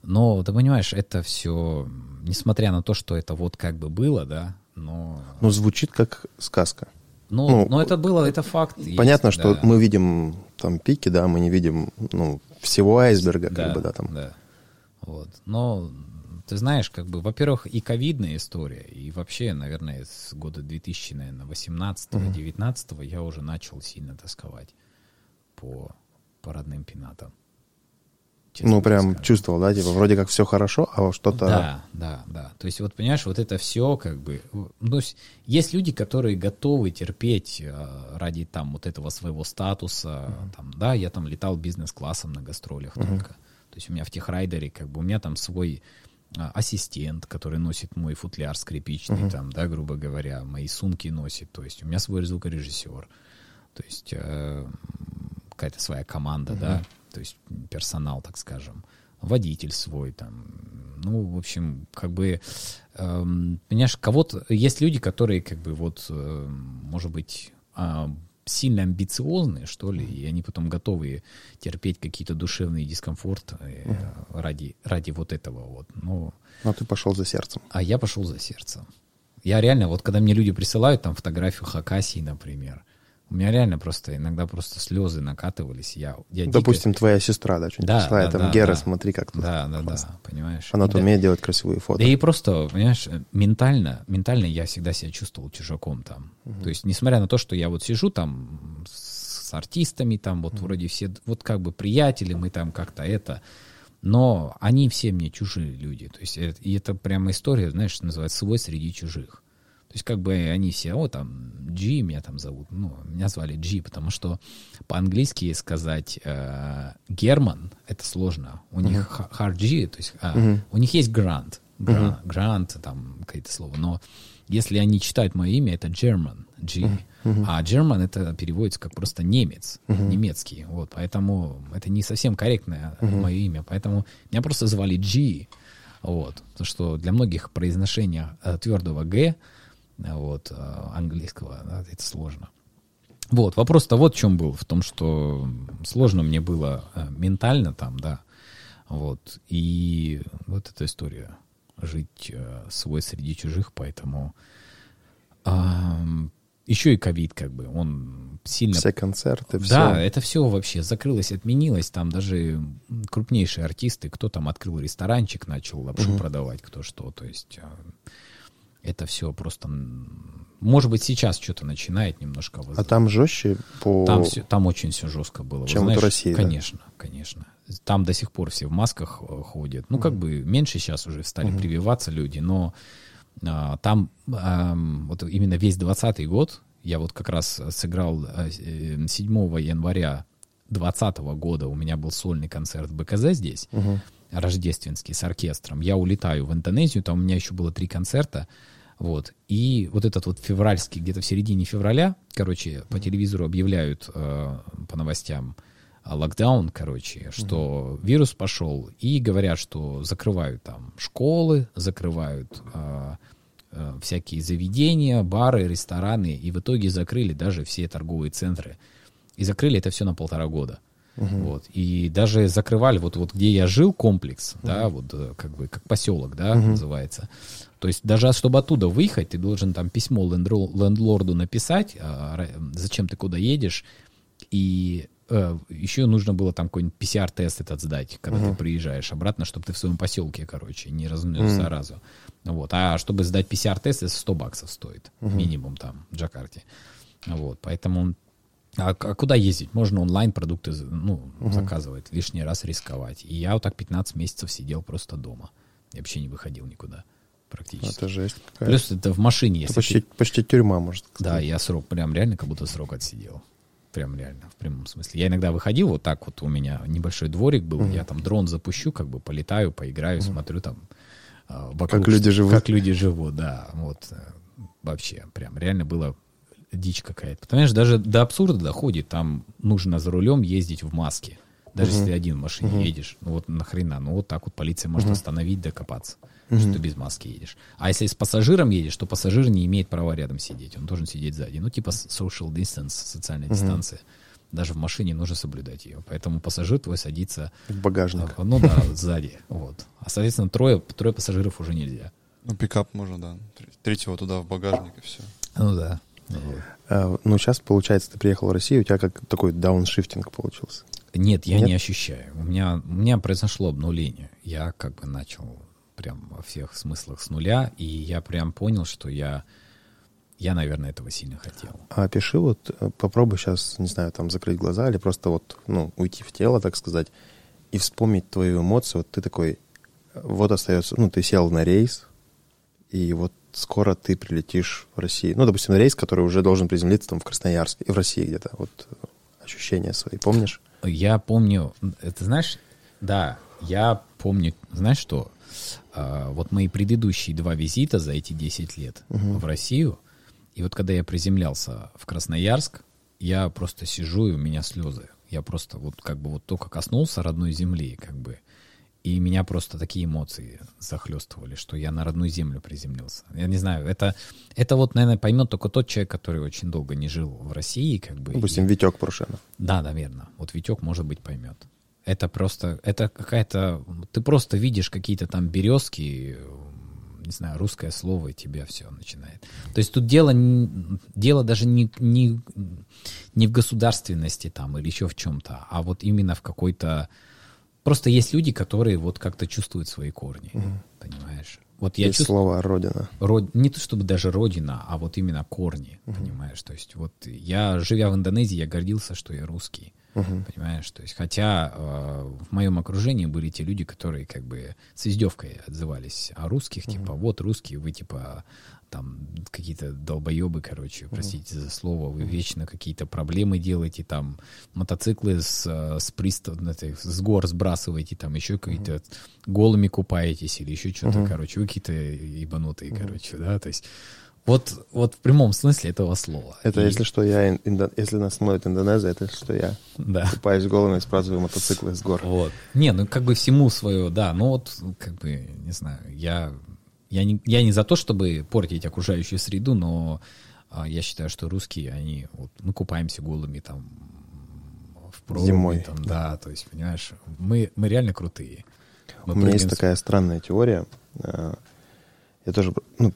Но, ты понимаешь, это все, несмотря на то, что это вот как бы было, да, но...
Ну, звучит как сказка.
Ну, ну, но это было, это факт.
Понятно, есть, что да. мы видим там пики, да, мы не видим, ну, всего айсберга, да, как бы, да, там.
Да. Вот. Но ты знаешь, как бы, во-первых, и ковидная история, и вообще, наверное, с года 2000, наверное, 18-19 угу. я уже начал сильно тосковать по, по родным пенатам.
Ну, прям скажу. чувствовал, да, типа, вроде как все хорошо, а что-то...
Да, да, да. То есть, вот, понимаешь, вот это все как бы... Ну, есть люди, которые готовы терпеть э, ради там вот этого своего статуса, uh-huh. там, да, я там летал бизнес-классом на гастролях uh-huh. только. То есть у меня в техрайдере, как бы, у меня там свой а, ассистент, который носит мой футляр скрипичный, uh-huh. там, да, грубо говоря, мои сумки носит, то есть у меня свой звукорежиссер, то есть э, какая-то своя команда, uh-huh. да, то есть персонал, так скажем, водитель свой там, ну, в общем, как бы, эм, понимаешь, кого-то, есть люди, которые, как бы, вот, э, может быть, э, сильно амбициозные, что ли, и они потом готовы терпеть какие-то душевные дискомфорты э, угу. ради, ради вот этого вот, ну.
Но ты пошел за сердцем.
А я пошел за сердцем. Я реально, вот когда мне люди присылают там фотографию Хакасии, например, у меня реально просто иногда просто слезы накатывались. Я, я
Допустим, дико... твоя сестра, да, что-нибудь
да, пришла, да,
там,
да,
Гера,
да.
смотри, как тут
Да, да, классно. да, понимаешь.
Она
да.
умеет делать красивые фото.
Да и просто, понимаешь, ментально, ментально я всегда себя чувствовал чужаком там. Угу. То есть, несмотря на то, что я вот сижу там с артистами, там вот угу. вроде все, вот как бы приятели, мы там как-то это, но они все мне чужие люди. То есть, и это прямо история, знаешь, называется, свой среди чужих. То есть как бы они все, о, там, G меня там зовут, ну, меня звали G, потому что по-английски сказать э, Герман, это сложно. У uh-huh. них hard G, то есть э, uh-huh. у них есть Grant, Grant, uh-huh. Grant, там какие-то слова, но если они читают мое имя, это German, G. Uh-huh. Uh-huh. А German это переводится как просто немец, uh-huh. немецкий. Вот, поэтому это не совсем корректное uh-huh. мое имя. Поэтому меня просто звали G. Вот. Потому что для многих произношение э, твердого Г вот, э, английского, да, это сложно. Вот, вопрос-то вот в чем был, в том, что сложно мне было э, ментально там, да, вот, и вот эта история, жить э, свой среди чужих, поэтому э, еще и ковид, как бы, он сильно...
Все концерты, все.
Да, это все вообще закрылось, отменилось. Там даже крупнейшие артисты, кто там открыл ресторанчик, начал лапшу угу. продавать, кто что. То есть а, это все просто... Может быть, сейчас что-то начинает немножко...
А там жестче по...
Там, все, там очень все жестко было.
Чем Знаешь, в России,
Конечно, да? конечно. Там до сих пор все в масках э, ходят. Ну, как бы меньше сейчас уже стали угу. прививаться люди, но а, там а, вот именно весь двадцатый год, я вот как раз сыграл 7 э, января 2020 года, у меня был сольный концерт БКЗ здесь, угу. рождественский, с оркестром. Я улетаю в Индонезию, там у меня еще было три концерта, вот. И вот этот вот февральский, где-то в середине февраля, короче, по телевизору объявляют э, по новостям, а, локдаун, короче, что mm-hmm. вирус пошел, и говорят, что закрывают там школы, закрывают э, э, всякие заведения, бары, рестораны, и в итоге закрыли даже все торговые центры. И закрыли это все на полтора года. Uh-huh. Вот. И даже закрывали, вот, вот где я жил, комплекс, uh-huh. да, вот э, как бы как поселок, да, uh-huh. называется. То есть даже чтобы оттуда выехать, ты должен там письмо лендлорду написать, а, зачем ты куда едешь, и э, еще нужно было там какой-нибудь PCR-тест этот сдать, когда uh-huh. ты приезжаешь обратно, чтобы ты в своем поселке, короче, не разнес uh-huh. сразу. Вот. А чтобы сдать PCR-тест, это 100 баксов стоит, uh-huh. минимум там, в Джакарте. Вот, поэтому... А, а куда ездить? Можно онлайн продукты ну, uh-huh. заказывать, лишний раз рисковать. И я вот так 15 месяцев сидел просто дома. Я вообще не выходил никуда практически.
Это жесть
какая Плюс это в машине.
Это почти, ты... почти тюрьма, может
сказать. Да, я срок, прям реально как будто срок отсидел прям реально, в прямом смысле. Я иногда выходил, вот так вот у меня небольшой дворик был, uh-huh. я там дрон запущу, как бы полетаю, поиграю, uh-huh. смотрю там
э, вокруг, как люди живут.
Как люди живут, да, вот э, вообще прям реально было дичь какая-то. Понимаешь, даже до абсурда доходит, там нужно за рулем ездить в маске. Даже uh-huh. если один в машине uh-huh. едешь, ну вот нахрена, ну вот так вот полиция может uh-huh. остановить, докопаться mm-hmm. что ты без маски едешь. А если с пассажиром едешь, то пассажир не имеет права рядом сидеть, он должен сидеть сзади. Ну, типа social distance, социальная mm-hmm. дистанция. Даже в машине нужно соблюдать ее. Поэтому пассажир твой садится...
В багажник.
А, ну да, сзади. Вот. А, соответственно, трое, трое пассажиров уже нельзя.
Ну, пикап можно, да. Третьего туда в багажник и все.
Ну да. Вот.
А, ну, сейчас, получается, ты приехал в Россию, у тебя как такой дауншифтинг получился?
Нет, я Нет? не ощущаю. У меня, у меня произошло обнуление. Я как бы начал прям во всех смыслах с нуля, и я прям понял, что я, я, наверное, этого сильно хотел.
А опиши вот, э, попробуй сейчас, не знаю, там закрыть глаза или просто вот, ну, уйти в тело, так сказать, и вспомнить твою эмоцию. Вот ты такой, вот остается, ну, ты сел на рейс, и вот скоро ты прилетишь в Россию. Ну, допустим, на рейс, который уже должен приземлиться там в Красноярске, и в России где-то. Вот ощущения свои, помнишь?
Я помню, это знаешь, да, я помню, знаешь что, а, вот мои предыдущие два визита за эти 10 лет угу. в Россию, и вот когда я приземлялся в Красноярск, я просто сижу, и у меня слезы. Я просто вот как бы вот только коснулся родной земли, как бы, и меня просто такие эмоции захлестывали, что я на родную землю приземлился. Я не знаю, это, это вот, наверное, поймет только тот человек, который очень долго не жил в России, как бы.
Допустим, и... Витек Порошенов.
Да, наверное. Вот Витек, может быть, поймет. Это просто, это какая-то, ты просто видишь какие-то там березки, не знаю, русское слово, и тебя все начинает. То есть тут дело, дело даже не, не, не в государственности там или еще в чем-то, а вот именно в какой-то... Просто есть люди, которые вот как-то чувствуют свои корни, угу. понимаешь? Вот
я есть чувствую, слово «родина».
Род, не то чтобы даже «родина», а вот именно корни, угу. понимаешь? То есть вот я, живя в Индонезии, я гордился, что я русский. Угу. Понимаешь? То есть, хотя э, в моем окружении были те люди, которые как бы с издевкой отзывались о русских, угу. типа, вот русские, вы типа там какие-то долбоебы, короче, простите за слово, вы вечно какие-то проблемы делаете, там мотоциклы с, э, с пристав, с гор сбрасываете, там еще какие-то голыми купаетесь или еще что-то, uh короче, вы какие-то ебанутые, uh короче, да, то есть вот, вот в прямом смысле этого слова.
Это и... если что, я, индо... если нас смотрит Индонезия, это что я да. купаюсь голыми и сбрасываю мотоциклы с гор.
Вот. Не, ну как бы всему свое, да, ну вот, как бы, не знаю, я, я, не, я не за то, чтобы портить окружающую среду, но а, я считаю, что русские, они, вот, мы купаемся голыми там в проруби,
Зимой.
Там, да, то есть, понимаешь, мы, мы реально крутые.
Мы У меня есть такая странная теория. А, я тоже, ну,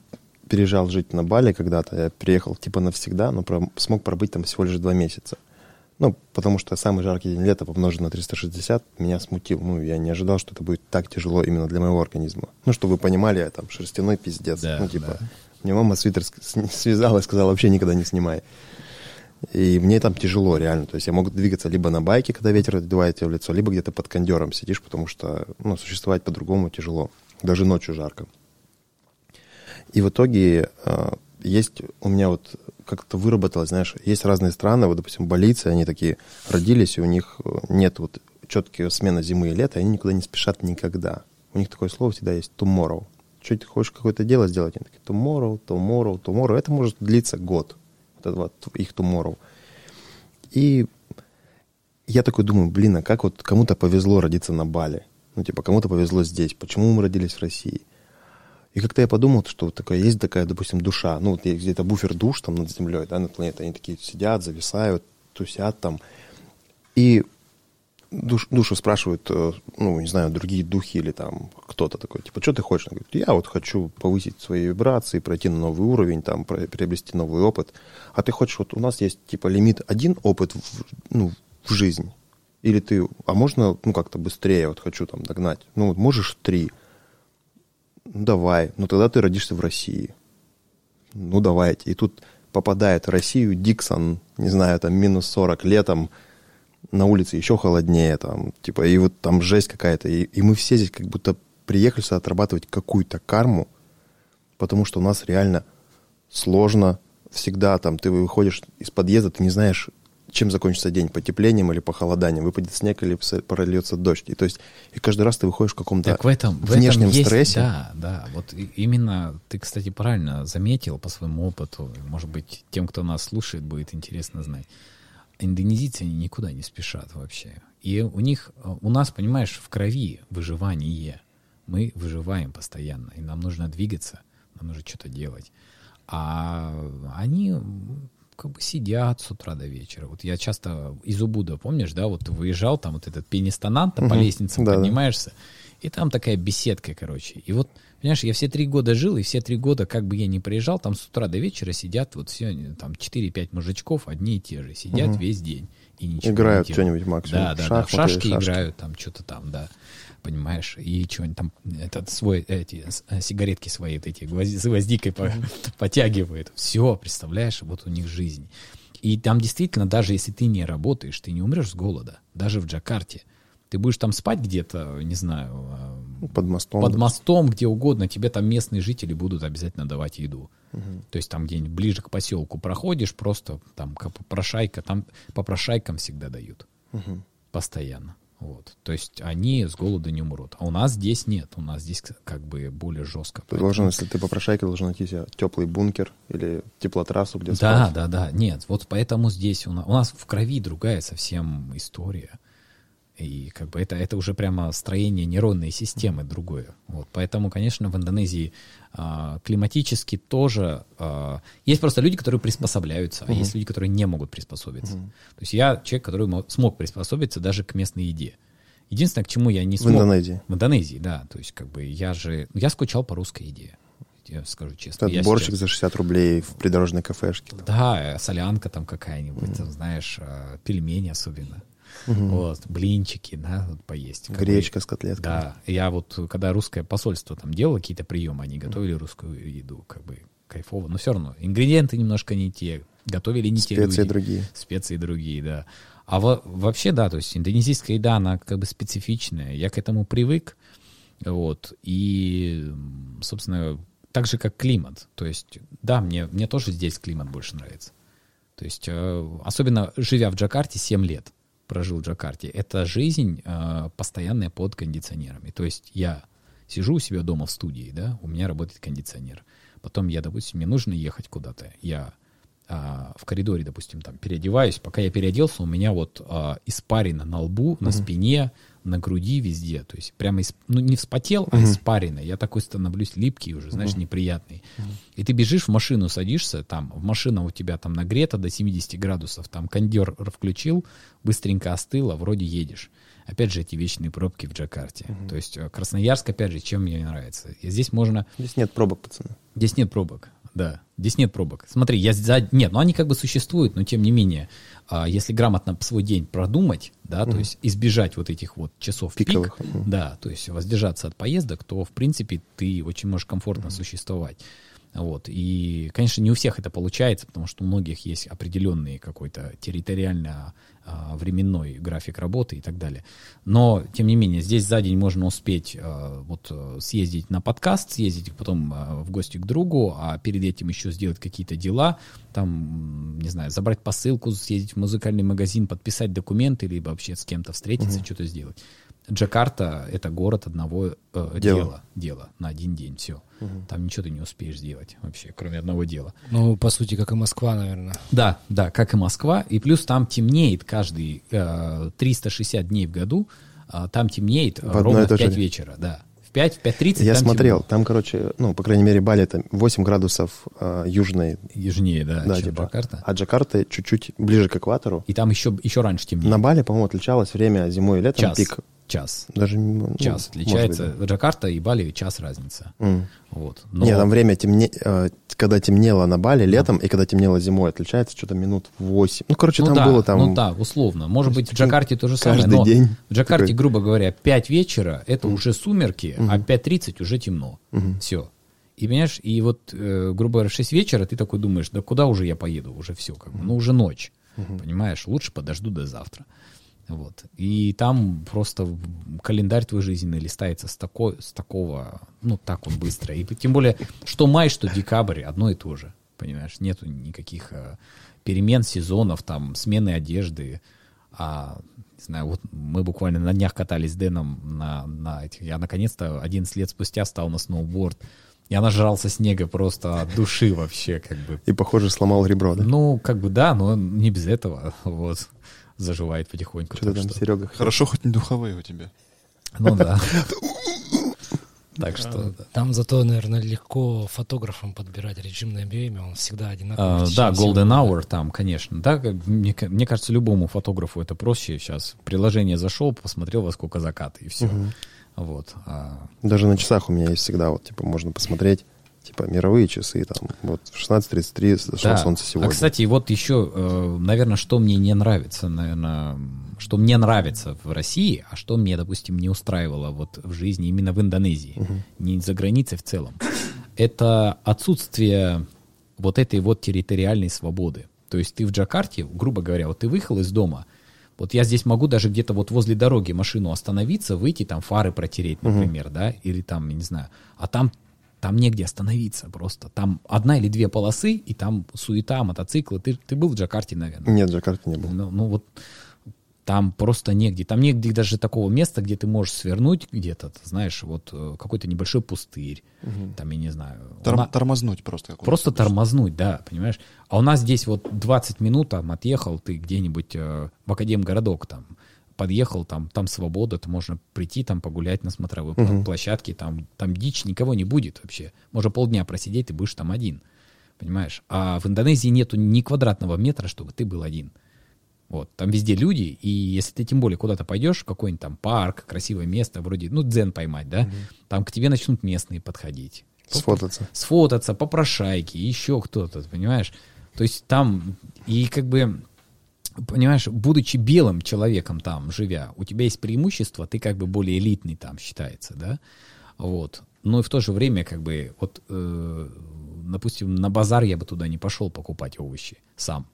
переезжал жить на Бали когда-то, я приехал типа навсегда, но про, смог пробыть там всего лишь два месяца. Ну, потому что самый жаркий день лета помножен на 360 меня смутил. Ну, я не ожидал, что это будет так тяжело именно для моего организма. Ну, чтобы вы понимали, я там шерстяной пиздец. Да, ну, типа, да. мне мама свитер связала и сказала, вообще никогда не снимай. И мне там тяжело, реально. То есть я могу двигаться либо на байке, когда ветер отдувает тебе в лицо, либо где-то под кондером сидишь, потому что ну, существовать по-другому тяжело. Даже ночью жарко. И в итоге э, есть у меня вот как-то выработалось, знаешь, есть разные страны, вот, допустим, балийцы, они такие родились, и у них э, нет вот четкие смена зимы и лета, они никуда не спешат никогда. У них такое слово всегда есть tomorrow. Что ты хочешь какое-то дело сделать? Они такие tomorrow, tomorrow, tomorrow. Это может длиться год вот вот их Tomorrow. И я такой думаю, блин, а как вот кому-то повезло родиться на Бали? Ну, типа, кому-то повезло здесь. Почему мы родились в России? И как-то я подумал, что вот такая, есть такая, допустим, душа. Ну, вот где-то буфер душ там над землей, да, над планетой. Они такие сидят, зависают, тусят там. И душ, душу спрашивают, э, ну, не знаю, другие духи или там кто-то такой, типа, что ты хочешь? Он говорит, я вот хочу повысить свои вибрации, пройти на новый уровень, там, приобрести новый опыт. А ты хочешь, вот у нас есть, типа, лимит один опыт, в, ну, в жизнь. Или ты, а можно, ну, как-то быстрее, вот хочу там догнать. Ну, вот можешь три. Ну, давай. Ну, тогда ты родишься в России. Ну, давайте. И тут попадает в Россию Диксон, не знаю, там, минус 40 летом, на улице еще холоднее, там, типа, и вот там жесть какая-то. И, и мы все здесь как будто приехали сюда отрабатывать какую-то карму, потому что у нас реально сложно всегда, там, ты выходишь из подъезда, ты не знаешь, чем закончится день, потеплением или похолоданием, выпадет снег или прольется дождь. И то есть и каждый раз ты выходишь в каком-то
так в этом,
внешнем
в этом есть,
стрессе.
Да, да. Вот именно ты, кстати, правильно заметил по своему опыту. Может быть, тем, кто нас слушает, будет интересно знать индонезийцы они никуда не спешат вообще. И у них, у нас, понимаешь, в крови выживание. Мы выживаем постоянно, и нам нужно двигаться, нам нужно что-то делать. А они как бы сидят с утра до вечера. Вот я часто из Убуда, помнишь, да, вот выезжал, там вот этот пенистанант, угу. по лестнице да, поднимаешься, да. И там такая беседка, короче. И вот Понимаешь, я все три года жил, и все три года, как бы я ни приезжал, там с утра до вечера сидят вот все, там 4-5 мужичков, одни и те же, сидят угу. весь день. И ничего
играют что-нибудь максимум.
Да, да, да, в шашки, шашки играют, там что-то там, да, понимаешь, и что-нибудь там, этот свой, эти, э, сигаретки свои, вот эти, с гвоздикой по, потягивают. Все, представляешь, вот у них жизнь. И там действительно, даже если ты не работаешь, ты не умрешь с голода, даже в Джакарте. Ты будешь там спать где-то, не знаю,
а, под мостом,
под мостом, где угодно, тебе там местные жители будут обязательно давать еду. Угу. То есть там где-нибудь ближе к поселку проходишь, просто там как попрошайка, там попрошайкам всегда дают. Угу. Постоянно. Вот. То есть они с голода не умрут. А у нас здесь нет. У нас здесь как бы более жестко.
Ты поэтому... должен, если ты попрошайка, должен найти себе теплый бункер или теплотрассу, где
да, спать. Да, да, да. Нет, вот поэтому здесь у нас, у нас в крови другая совсем история. И как бы это, это уже прямо строение нейронной системы другое. Вот. Поэтому, конечно, в Индонезии а, климатически тоже... А, есть просто люди, которые приспособляются, uh-huh. а есть люди, которые не могут приспособиться. Uh-huh. То есть я человек, который смог приспособиться даже к местной еде. Единственное, к чему я не смог...
В Индонезии?
В Индонезии, да. То есть как бы я же... Я скучал по русской еде я скажу честно.
Это борщик сейчас... за 60 рублей в придорожной кафешке.
Да, солянка там какая-нибудь, mm. там, знаешь, а, пельмени особенно. Угу. Вот, блинчики, да, вот поесть.
Гречка с котлетками.
Да, я вот, когда русское посольство там делало какие-то приемы, они готовили русскую еду, как бы кайфово, но все равно ингредиенты немножко не те, готовили не
Специи
те люди.
Специи другие.
Специи другие, да. А во, вообще, да, то есть индонезийская еда, она как бы специфичная. Я к этому привык, вот, и, собственно, так же, как климат. То есть, да, мне, мне тоже здесь климат больше нравится. То есть, э, особенно живя в Джакарте 7 лет, прожил в Джакарте, это жизнь э, постоянная под кондиционерами. То есть я сижу у себя дома в студии, да, у меня работает кондиционер. Потом я, допустим, мне нужно ехать куда-то. Я а, в коридоре, допустим, там переодеваюсь. Пока я переоделся, у меня вот а, испарина на лбу, на спине, на груди, везде. То есть прямо, из, ну, не вспотел, а испарина. Я такой становлюсь липкий уже, знаешь, неприятный. И ты бежишь в машину, садишься, там, в машина у тебя там нагрета до 70 градусов, там кондер включил, быстренько остыло, вроде едешь. Опять же, эти вечные пробки в Джакарте. Угу. То есть э, Красноярск, опять же, чем мне нравится. И здесь можно...
Здесь нет пробок, пацаны.
Здесь нет пробок. да. Здесь нет пробок. Смотри, я за... Нет, ну они как бы существуют, но тем не менее, если грамотно свой день продумать, да, то есть избежать вот этих вот часов
Пиковых.
пик, да, то есть воздержаться от поездок, то, в принципе, ты очень можешь комфортно существовать. Вот. И, конечно, не у всех это получается, потому что у многих есть определенный какой-то территориально а, временной график работы и так далее. Но, тем не менее, здесь за день можно успеть а, вот э, съездить на подкаст, съездить потом а, в гости к другу, а перед этим еще сделать какие-то дела, там, не знаю, забрать посылку, съездить в музыкальный магазин, подписать документы, либо вообще с кем-то встретиться, угу. что-то сделать. Джакарта — это город одного э, дела. дела, дела на один день, все. Угу. Там ничего ты не успеешь сделать вообще, кроме одного дела.
Ну, по сути, как и Москва, наверное.
Да, да, как и Москва. И плюс там темнеет каждый э, 360 дней в году, э, там темнеет в ровно в 5 же... вечера, да. В 5, в 5.30
Я там смотрел, темно. там, короче, ну, по крайней мере, Бали это 8 градусов э, южной.
Южнее, да,
да чем типа. Джакарта. А Джакарта чуть-чуть ближе к экватору.
И там еще, еще раньше темнее.
На Бали, по-моему, отличалось время зимой и летом,
Час.
пик
час.
Даже ну,
час отличается. Быть, да. Джакарта и Бали час разница.
Mm.
Вот.
Но... Нет, там время темне... Э, когда темнело на Бали летом mm. и когда темнело зимой, отличается что-то минут 8. Ну, короче,
ну,
там
да,
было там...
Ну да, условно. Может быть, в Джакарте то же самое.
Каждый
но
день.
В Джакарте, такой... грубо говоря, 5 вечера это mm. уже сумерки, mm. а 5.30 уже темно.
Mm.
Все. И понимаешь, и вот, э, грубо говоря, в 6 вечера ты такой думаешь, да куда уже я поеду, уже все, как бы, ну уже ночь, mm-hmm. понимаешь, лучше подожду до завтра. Вот. И там просто календарь твой жизненный листается с, такой, с такого, ну, так он быстро. И тем более, что май, что декабрь, одно и то же. Понимаешь, нету никаких э, перемен сезонов, там, смены одежды. А, не знаю, вот мы буквально на днях катались с Дэном на, на этих. Я наконец-то 11 лет спустя стал на сноуборд. Я нажрался снега просто от души вообще, как бы.
И, похоже, сломал ребро, да?
Ну, как бы да, но не без этого. Вот заживает потихоньку.
Что там, что... Серега?
Хорошо, хоть не духовые у тебя.
Ну да. Так что...
Там зато, наверное, легко фотографам подбирать режимное время, он всегда одинаковый.
А, да, Golden Hour там, конечно. Да, мне, мне кажется, любому фотографу это проще сейчас. Приложение зашел, посмотрел, во сколько закат, и все. Угу. Вот. А...
Даже на часах у меня есть всегда, вот, типа, можно посмотреть типа мировые часы, там, вот 16.33 зашло да. солнце сегодня.
А, кстати, вот еще, э, наверное, что мне не нравится, наверное, что мне нравится в России, а что мне, допустим, не устраивало вот в жизни именно в Индонезии, угу. не за границей в целом, это отсутствие вот этой вот территориальной свободы. То есть ты в Джакарте, грубо говоря, вот ты выехал из дома, вот я здесь могу даже где-то вот возле дороги машину остановиться, выйти, там фары протереть, например, угу. да, или там, я не знаю, а там там негде остановиться просто. Там одна или две полосы, и там суета, мотоциклы. Ты, ты был в Джакарте, наверное?
Нет, в Джакарте не был.
Ну, ну вот там просто негде. Там негде даже такого места, где ты можешь свернуть где-то, знаешь, вот э, какой-то небольшой пустырь. Угу. Там, я не знаю.
Тор- нас... Тормознуть просто.
Просто тормознуть, да, понимаешь? А у нас здесь вот 20 минут там отъехал ты где-нибудь э, в Академгородок там подъехал, там, там свобода, то можно прийти там погулять на смотровой uh-huh. площадке, там, там дичь, никого не будет вообще. Можно полдня просидеть, ты будешь там один. Понимаешь? А в Индонезии нету ни квадратного метра, чтобы ты был один. Вот, там везде люди, и если ты тем более куда-то пойдешь, в какой-нибудь там парк, красивое место, вроде, ну, дзен поймать, да, uh-huh. там к тебе начнут местные подходить.
Сфотаться.
Сфотаться, попрошайки, еще кто-то, понимаешь? То есть там, и как бы понимаешь, будучи белым человеком там, живя, у тебя есть преимущество, ты как бы более элитный там считается, да, вот. Но и в то же время, как бы, вот, э, допустим, на базар я бы туда не пошел покупать овощи сам,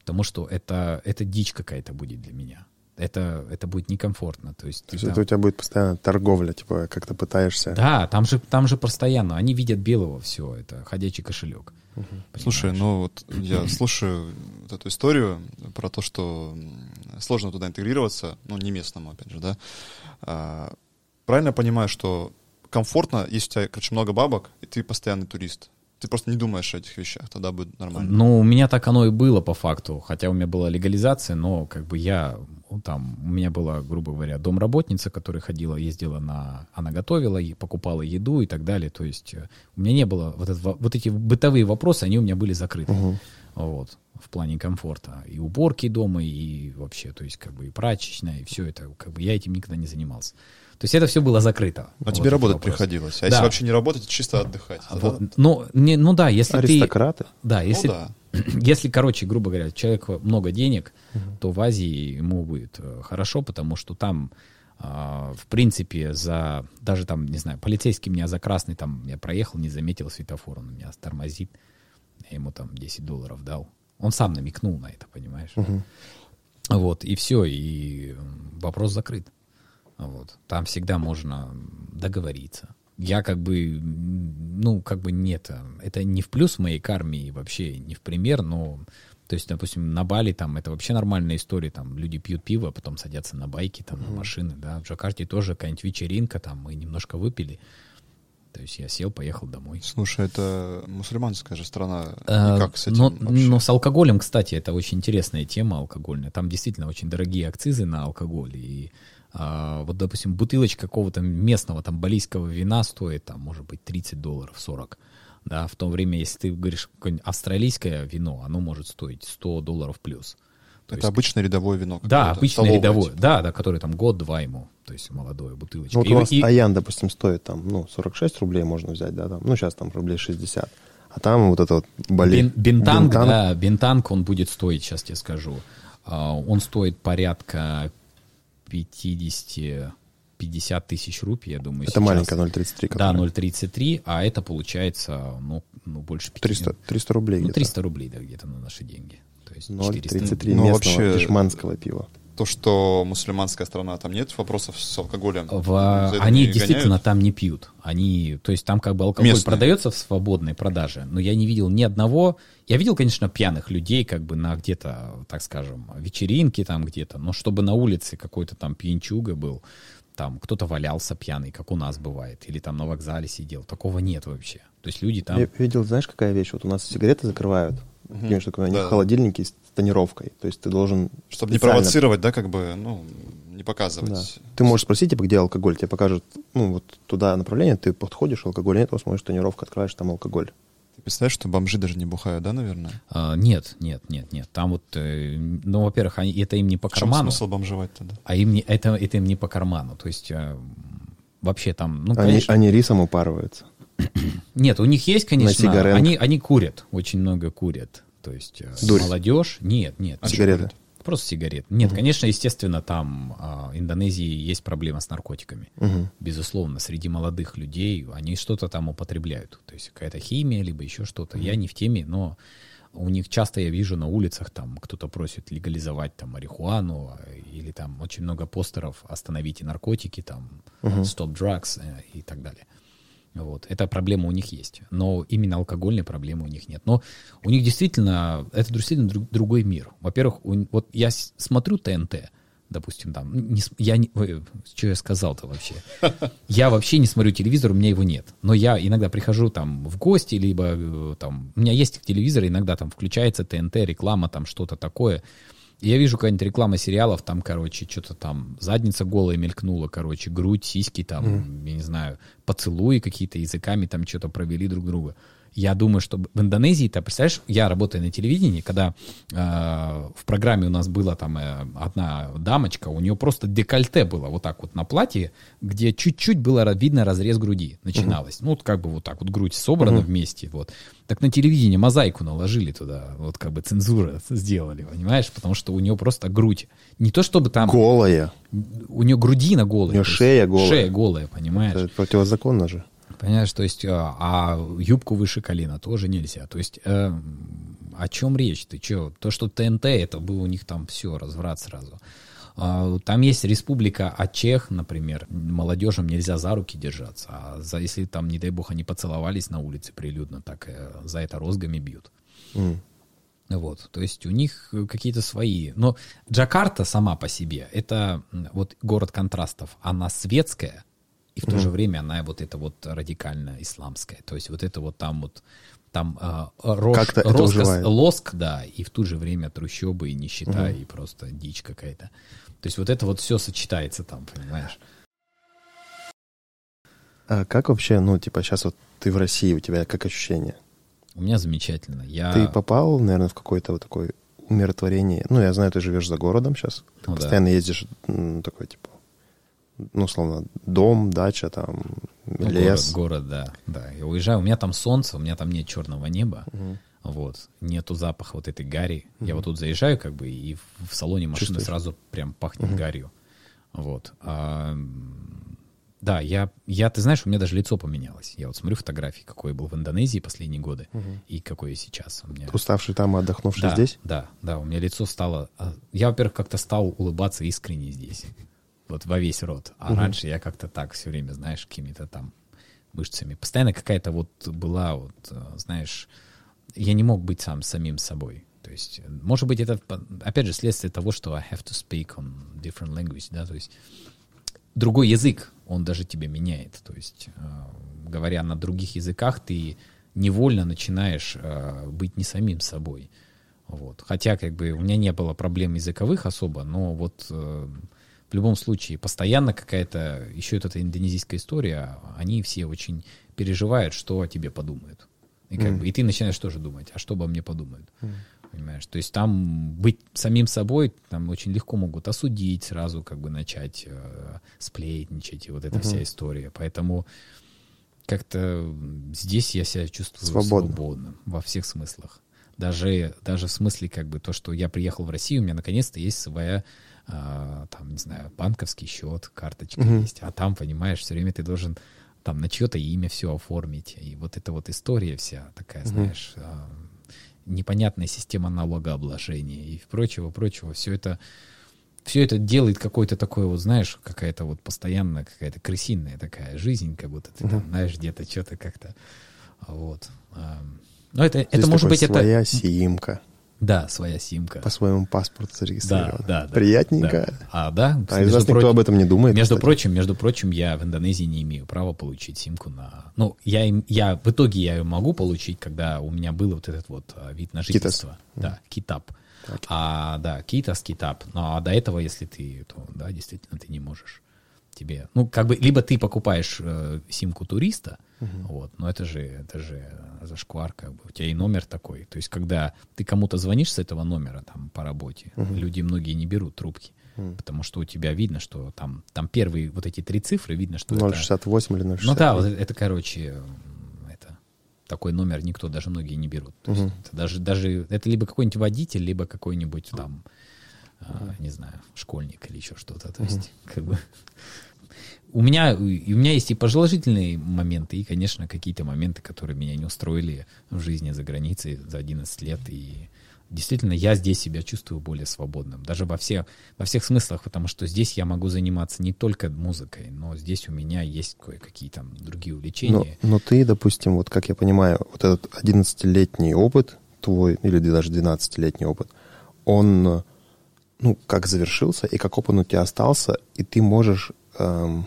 потому что это, это дичь какая-то будет для меня. Это, это будет некомфортно. То есть,
то есть там... это у тебя будет постоянно торговля, типа, как ты пытаешься...
Да, там же, там же постоянно. Они видят белого все, это ходячий кошелек.
Слушай, ну вот я слушаю вот эту историю про то, что сложно туда интегрироваться, ну не местному, опять же, да. А, правильно я понимаю, что комфортно, если у тебя, короче, много бабок, и ты постоянный турист. Ты просто не думаешь о этих вещах, тогда будет нормально.
Ну, у меня так оно и было по факту, хотя у меня была легализация, но как бы я ну, там, у меня была, грубо говоря, домработница, которая ходила, ездила на, она готовила и покупала еду и так далее, то есть э, у меня не было, вот, это, вот эти бытовые вопросы, они у меня были закрыты.
Угу.
вот, в плане комфорта. И уборки дома, и вообще, то есть, как бы, и прачечная, и все это, как бы, я этим никогда не занимался. То есть это все было закрыто.
А вот тебе работать вопрос. приходилось. А да. если вообще не работать, чисто отдыхать.
А вот, ну, не, ну да, если
Аристократы?
ты... Да, если, ну, да. если, короче, грубо говоря, человек много денег, угу. то в Азии ему будет э, хорошо, потому что там, э, в принципе, за даже там, не знаю, полицейский меня за красный, там, я проехал, не заметил светофор, он меня тормозит, я ему там 10 долларов дал. Он сам намекнул на это, понимаешь? Угу. Вот, и все, и вопрос закрыт. Вот. Там всегда можно договориться. Я как бы, ну, как бы нет, это не в плюс моей карме и вообще не в пример, но, то есть, допустим, на Бали там это вообще нормальная история, там люди пьют пиво, потом садятся на байки, там, mm-hmm. на машины, да, в Джакарте тоже какая-нибудь вечеринка, там, мы немножко выпили, то есть я сел, поехал домой.
Слушай, это мусульманская же страна. А, как с этим
но, но с алкоголем, кстати, это очень интересная тема алкогольная. Там действительно очень дорогие акцизы на алкоголь. И а, вот, допустим, бутылочка какого-то местного там балийского вина стоит, там, может быть, 30 долларов, 40. Да, в то время, если ты говоришь австралийское вино, оно может стоить 100 долларов плюс.
То это есть, обычное рядовое вино.
Да, обычное рядовое, типа. да, да, которое там год-два ему, то есть молодое бутылочка.
Ну, вот и, у вас и... Аян, допустим, стоит там, ну, 46 рублей можно взять, да, там, ну, сейчас там рублей 60. А там вот это вот
Бали... Бин, бинтанг, бинтанг, да, бинтанг, он будет стоить, сейчас тебе скажу, uh, он стоит порядка 50 50 тысяч рупий, я думаю.
Это сейчас. маленькая 0,33.
Да, 0,33, а это получается, ну, ну больше
50. 300, 300 рублей
Ну, 300 рублей, да, где-то на наши деньги.
То есть 0,33 местного ну, вообще, пешманского пива.
То, что мусульманская страна, там нет вопросов с алкоголем?
В, они действительно гоняют? там не пьют. Они, то есть там как бы алкоголь Местные. продается в свободной продаже, но я не видел ни одного. Я видел, конечно, пьяных людей как бы на где-то, так скажем, вечеринке там где-то, но чтобы на улице какой-то там пьянчуга был, там кто-то валялся пьяный, как у нас бывает, или там на вокзале сидел. Такого нет вообще. То есть люди там...
Я видел, знаешь, какая вещь? Вот у нас сигареты закрывают, угу. какими штуками, да. холодильники с тонировкой. То есть ты должен...
Чтобы не провоцировать, да, как бы, ну, не показывать. Да.
Ты можешь спросить, типа, где алкоголь, тебе покажут, ну, вот туда направление, ты подходишь, алкоголь нет, смотришь тонировку, открываешь, там алкоголь.
Ты представляешь, что бомжи даже не бухают, да, наверное?
А, нет, нет, нет, нет. Там вот, э, ну, во-первых, они, это им не по карману.
В чем смысл бомжевать тогда?
А им не, это, это им не по карману. То есть э, вообще там, ну,
они, конечно... Они рисом упарываются.
Нет, у них есть, конечно, они, они курят, очень много курят. То есть э, Дурь. молодежь, нет, нет.
Сигареты.
Просто сигарет. Нет, угу. конечно, естественно, там а, Индонезии есть проблема с наркотиками. Угу. Безусловно, среди молодых людей они что-то там употребляют. То есть какая-то химия, либо еще что-то. Угу. Я не в теме, но у них часто я вижу на улицах, там кто-то просит легализовать там марихуану, или там очень много постеров «Остановите наркотики», там uh «Stop drugs» э, и так далее. Вот. Эта проблема у них есть. Но именно алкогольной проблемы у них нет. Но у них действительно, это действительно друг, другой мир. Во-первых, у, вот я смотрю ТНТ, допустим, там, не, я не, ой, что я сказал-то вообще? Я вообще не смотрю телевизор, у меня его нет. Но я иногда прихожу там в гости, либо э, там, у меня есть телевизор, иногда там включается ТНТ, реклама, там что-то такое. Я вижу какая-нибудь реклама сериалов, там, короче, что-то там, задница голая мелькнула, короче, грудь, сиськи, там, mm. я не знаю, поцелуи какие-то, языками там что-то провели друг друга. Я думаю, что в Индонезии-то, представляешь, я работаю на телевидении, когда э, в программе у нас была там э, одна дамочка, у нее просто декольте было вот так вот на платье, где чуть-чуть было видно разрез груди начиналось. Uh-huh. Ну, вот как бы вот так вот грудь собрана uh-huh. вместе, вот. Так на телевидении мозаику наложили туда, вот как бы цензура сделали, понимаешь? Потому что у нее просто грудь. Не то чтобы там...
Голая.
У нее грудина голая. У
нее шея голая.
Шея голая, понимаешь? Это
противозаконно же.
Понимаешь, то есть, а, а юбку выше колена тоже нельзя. То есть, э, о чем речь? Ты что? То, что ТНТ, это был у них там все, разврат сразу. А, там есть республика Ачех, например, молодежям нельзя за руки держаться, а за, если там, не дай бог, они поцеловались на улице прилюдно, так э, за это розгами бьют. Mm. Вот, то есть у них какие-то свои. Но Джакарта сама по себе, это вот город контрастов. Она светская, и в то же время она вот это вот радикально исламская. То есть вот это вот там вот там э, рож, роскос, лоск, да, и в то же время трущобы и нищета, угу. и просто дичь какая-то. То есть вот это вот все сочетается там, понимаешь?
А как вообще, ну, типа, сейчас вот ты в России, у тебя как ощущение?
У меня замечательно. Я...
Ты попал, наверное, в какое-то вот такое умиротворение. Ну, я знаю, ты живешь за городом сейчас. Ты
Ну да.
постоянно ездишь, м, такой, типа, ну, условно, дом, дача, там,
Ну,
лес.
Город, город, да, да. Я уезжаю, у меня там солнце, у меня там нет черного неба, вот, нету запаха вот этой гари. Я вот тут заезжаю, как бы, и в, салоне машины
Чувствуешь?
сразу прям пахнет гарью. Вот. А, да, я, я, ты знаешь, у меня даже лицо поменялось. Я вот смотрю фотографии, какой я был в Индонезии последние годы и какой я сейчас. У меня
Уставший там и отдохнувший
да,
здесь.
Да, да, у меня лицо стало... а, Я, во-первых, как-то стал улыбаться искренне здесь. Вот во весь рот. А раньше я как-то так все время, знаешь, какими-то там мышцами. Постоянно какая-то вот была, вот, э, знаешь, я не мог быть сам самим собой. То есть, э, может быть, это, опять же, следствие того, что I have to speak on different language, да, то есть другой язык, он даже тебя меняет. То есть, э, говоря на других языках, ты невольно начинаешь быть не самим собой. Вот. Хотя, как бы, у меня не было проблем языковых особо, но вот в любом случае постоянно какая-то, еще эта индонезийская история, они все очень переживают, что о тебе подумают. И, как бы, и ты начинаешь тоже думать, а что обо мне подумают. Понимаешь? То есть там быть самим собой, там очень легко могут осудить, сразу как бы начать э, сплетничать, и вот эта вся история. Поэтому как-то здесь я себя чувствую
Свободно.
свободным во всех смыслах. Даже, даже в смысле, как бы, то, что я приехал в Россию, у меня наконец-то есть своя, а, там, не знаю, банковский счет, карточка есть. А там, понимаешь, все время ты должен там на чье-то имя все оформить. И вот эта вот история вся такая, знаешь, а, непонятная система налогообложения и прочего, прочего. Все это, все это делает какой-то такой вот, знаешь, какая-то вот постоянно какая-то крысиная такая жизнь, как будто ты там, знаешь, где-то что-то как-то, вот. Но это, это
Здесь
может
такой
быть это...
своя симка.
Да, своя симка.
По своему паспорту
Да,
зарегистрирована.
да, да.
Приятненько.
Да. А, да?
А из нас никто об этом не думает.
Между
кстати.
прочим, между прочим, я в Индонезии не имею права получить симку на... Ну, я, я в итоге я ее могу получить, когда у меня был вот этот вот а, вид на жительство. Да, китап. А, да, китас, китап. Ну, а до этого, если ты, то, да, действительно, ты не можешь. Тебе, ну, как бы, либо ты покупаешь э, симку туриста, вот, но это же, это же зашквар, как бы, у тебя и номер такой. То есть, когда ты кому-то звонишь с этого номера, там, по работе, люди многие не берут трубки, потому что у тебя видно, что там, там первые вот эти три цифры, видно, что это...
068 или 069.
Ну да, вот это, короче, это такой номер никто, даже многие не берут. То есть это даже, даже это либо какой-нибудь водитель, либо какой-нибудь там, а, не знаю, школьник или еще что-то. То есть, как бы у меня, у меня есть и положительные моменты, и, конечно, какие-то моменты, которые меня не устроили в жизни за границей за 11 лет. И действительно, я здесь себя чувствую более свободным. Даже во, всех во всех смыслах, потому что здесь я могу заниматься не только музыкой, но здесь у меня есть кое-какие там другие
Но,
увлечения.
но ты, допустим, вот как я понимаю, вот этот 11-летний опыт твой, или даже 12-летний опыт, он, ну, как завершился, и как опыт у тебя остался, и ты можешь эм,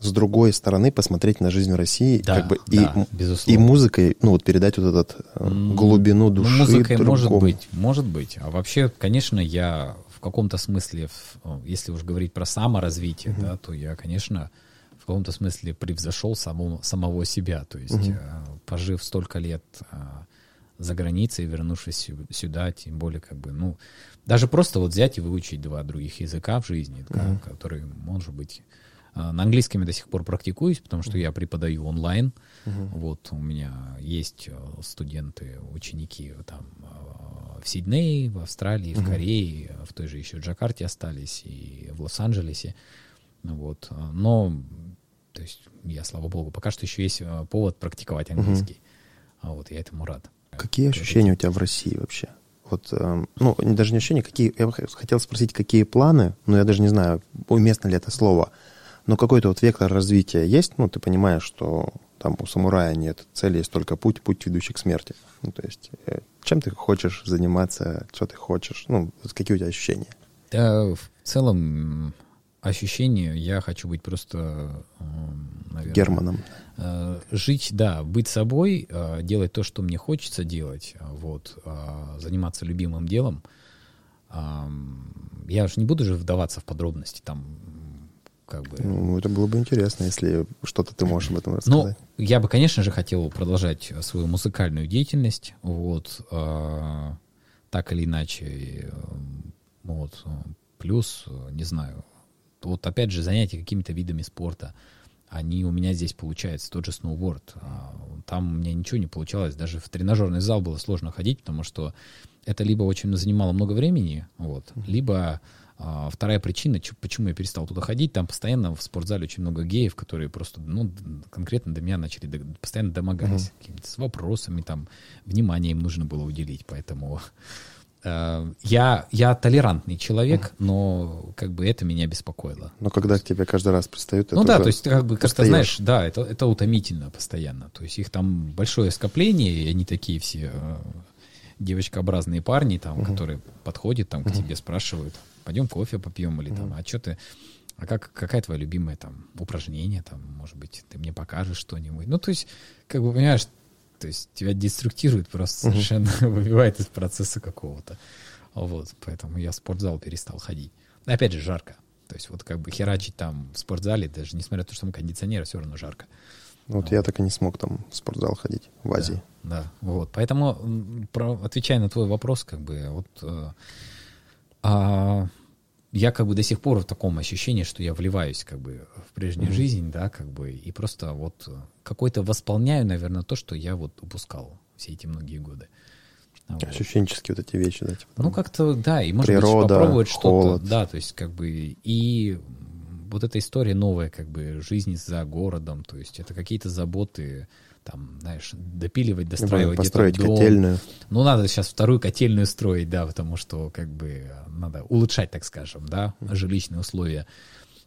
с другой стороны посмотреть на жизнь в России,
Да,
как бы,
да,
и,
безусловно.
и музыкой, ну, вот передать вот этот э, глубину души
Ну, музыкой может
другому.
быть, может быть. А вообще, конечно, я в каком-то смысле, если уж говорить про саморазвитие, да, то я, конечно, в каком-то смысле превзошел самого, самого себя. То есть, э, пожив столько лет э, за границей, вернувшись сю- сюда, тем более, как бы, ну, даже просто вот взять и выучить два других языка в жизни, ка- которые, может быть, э, на английском я до сих пор практикуюсь, потому что я преподаю онлайн. Вот у меня есть э, студенты, ученики там э, в Сиднее, в Австралии, в Корее, в той же еще Джакарте остались и в Лос-Анджелесе. Вот. э, Но, то есть, я, слава богу, пока что еще есть э, повод практиковать английский. А вот я этому рад.
Какие ощущения у тебя в России вообще? Вот, эм, ну, даже не ощущения, какие... Я бы хотел спросить, какие планы, но я даже не знаю, уместно ли это слово, но какой-то вот вектор развития есть, ну, ты понимаешь, что там у самурая нет цели, есть только путь, путь, ведущий к смерти. Ну, то есть, э, чем ты хочешь заниматься, что ты хочешь, ну, какие у тебя ощущения?
Да, в целом м, ощущение, я хочу быть просто, наверное,
Германом.
Э, жить, да, быть собой, э, делать то, что мне хочется делать, э, вот, заниматься любимым делом. Я уж не буду же вдаваться в подробности, там, как бы.
Ну, это было бы интересно, если что-то ты можешь об этом
Ну,
рассказать.
я бы, конечно же, хотел продолжать свою музыкальную деятельность, вот, так или иначе, вот, плюс, не знаю, вот опять же занятия какими-то видами спорта, они у меня здесь получается тот же сноуборд. А Там у меня ничего не получалось, даже в тренажерный зал было сложно ходить, потому что это либо очень занимало много времени, вот, либо а, вторая причина, почему я перестал туда ходить, там постоянно в спортзале очень много геев, которые просто, ну, конкретно до меня начали д- постоянно домогались какими-то с вопросами, там, внимание им нужно было уделить, поэтому я, я толерантный человек, но как бы это меня беспокоило.
Но когда к тебе каждый раз пристают,
Ну да, то есть как бы, как-то, знаешь, да, это, это утомительно постоянно. То есть их там большое скопление, и они такие все э, девочкообразные парни, там, которые подходят там, к тебе, спрашивают, пойдем кофе попьем или там, а что ты, а как, какая твоя любимая там упражнение, там, может быть, ты мне покажешь что-нибудь. Ну, то есть, как бы, понимаешь, то есть тебя деструктирует просто совершенно, выбивает из процесса какого-то. Вот, поэтому я в спортзал перестал ходить. Опять же, жарко. То есть вот как бы херачить там в спортзале, даже несмотря на то, что там кондиционер, все равно жарко.
Вот я так и не смог там в спортзал ходить в Азии.
Да, да, вот. Поэтому, про- отвечая на твой вопрос, как бы, вот, э, а, я как бы до сих пор в таком ощущении, что я вливаюсь как бы в прежнюю жизнь, да, как бы, и просто вот э, какой-то восполняю, наверное, то, что я вот упускал все эти многие годы. Вот.
Ощущенческие вот эти вещи, да, типа.
Ну, как-то, да, и может
Природа,
быть попробовать что-то. Да, то есть как бы и вот эта история новая, как бы жизнь за городом, то есть это какие-то заботы, там, знаешь, допиливать, достраивать
построить
дом.
котельную.
Ну, надо сейчас вторую котельную строить, да, потому что как бы надо улучшать, так скажем, да, жилищные условия.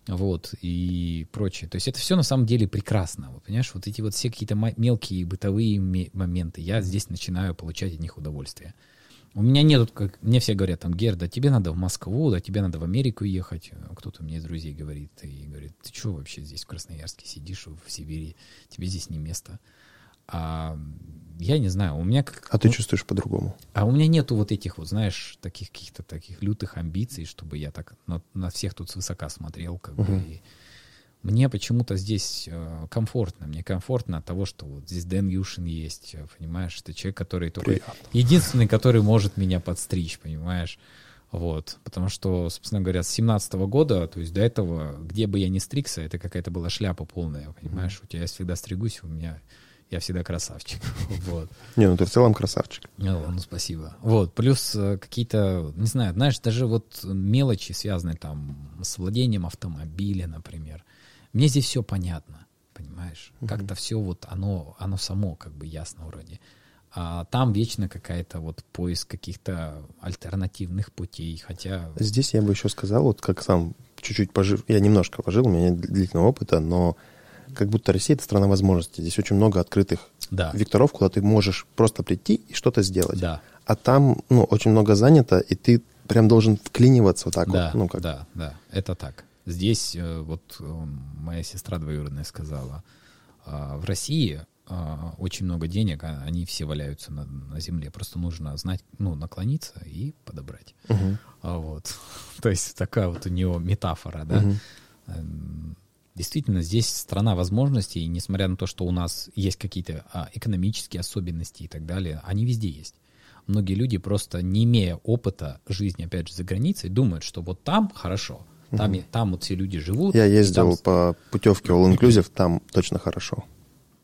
Вот, и прочее. То есть это все на самом деле прекрасно. Вот, понимаешь, вот эти вот все какие-то мелкие бытовые ме- моменты, я здесь начинаю получать от них удовольствие. У меня нет, как мне все говорят, там, Гер, да тебе надо в Москву, да тебе надо в Америку ехать. Кто-то мне из друзей говорит, и говорит, ты что вообще здесь в Красноярске сидишь, в Сибири, тебе здесь не место. А я не знаю, у меня как...
А ты
ну,
чувствуешь по-другому.
а у меня нету вот этих вот, знаешь, таких каких-то таких лютых амбиций, чтобы я так на, на всех тут свысока смотрел, как бы. и мне почему-то здесь э, комфортно. Мне комфортно от того, что вот здесь Дэн Юшин есть, э, понимаешь, это человек, который только
Приятно.
единственный, который может меня подстричь, понимаешь. Вот, потому что, собственно говоря, с 17 года, то есть до этого, где бы я ни стригся, это какая-то была шляпа полная, понимаешь, у тебя я всегда стригусь, у меня, я всегда красавчик, вот.
Не, ну ты в целом красавчик.
Ну, ну, спасибо. Вот, плюс э, какие-то, не знаю, знаешь, даже вот мелочи, связанные там с владением автомобиля, например. Мне здесь все понятно, понимаешь? Как-то все вот, оно, оно само как бы ясно вроде. А там вечно какая-то вот поиск каких-то альтернативных путей, хотя...
Здесь я бы еще сказал, вот как сам чуть-чуть пожил, я немножко пожил, у меня нет длительного опыта, но как будто Россия — это страна возможностей. Здесь очень много открытых
Да.
векторов, куда ты можешь просто прийти и что-то сделать.
Да.
А там, ну, очень много занято, и ты прям должен вклиниваться вот так
да,
вот. Ну, как.
да, да, это так. Здесь э, вот э, моя сестра двоюродная сказала, а, в России а, очень много денег, а они все валяются на, на земле. Просто нужно знать, ну, наклониться и подобрать. А вот. То есть такая вот у него метафора, да. Эм, Действительно, здесь страна возможностей, и несмотря на то, что у нас есть какие-то а, экономические особенности и так далее, они везде есть. Многие люди просто, не имея опыта жизни, опять же, за границей, думают, что вот там хорошо, там, и- там вот все люди живут.
Я ездил
там-
по путевке All Inclusive, там точно хорошо.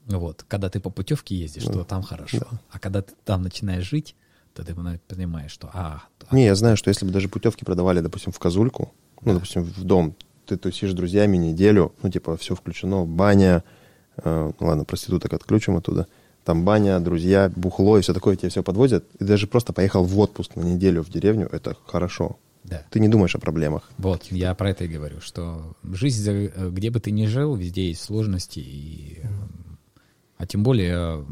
Вот, когда ты по путевке ездишь, то там хорошо. А когда ты там начинаешь жить, то ты понимаешь, что а, а,
Не, я знаю, что если бы даже путевки продавали, допустим, в Козульку, ну, допустим, в дом, ты тусишь с друзьями неделю, ну, типа, все включено, баня, э, ладно, проституток отключим оттуда, там баня, друзья, бухло и все такое, тебе все подвозят, и даже просто поехал в отпуск на неделю в деревню, это хорошо.
да.
Ты не думаешь о проблемах.
Вот, я про это и говорю, что жизнь, где бы ты ни жил, везде есть сложности, и, а тем более,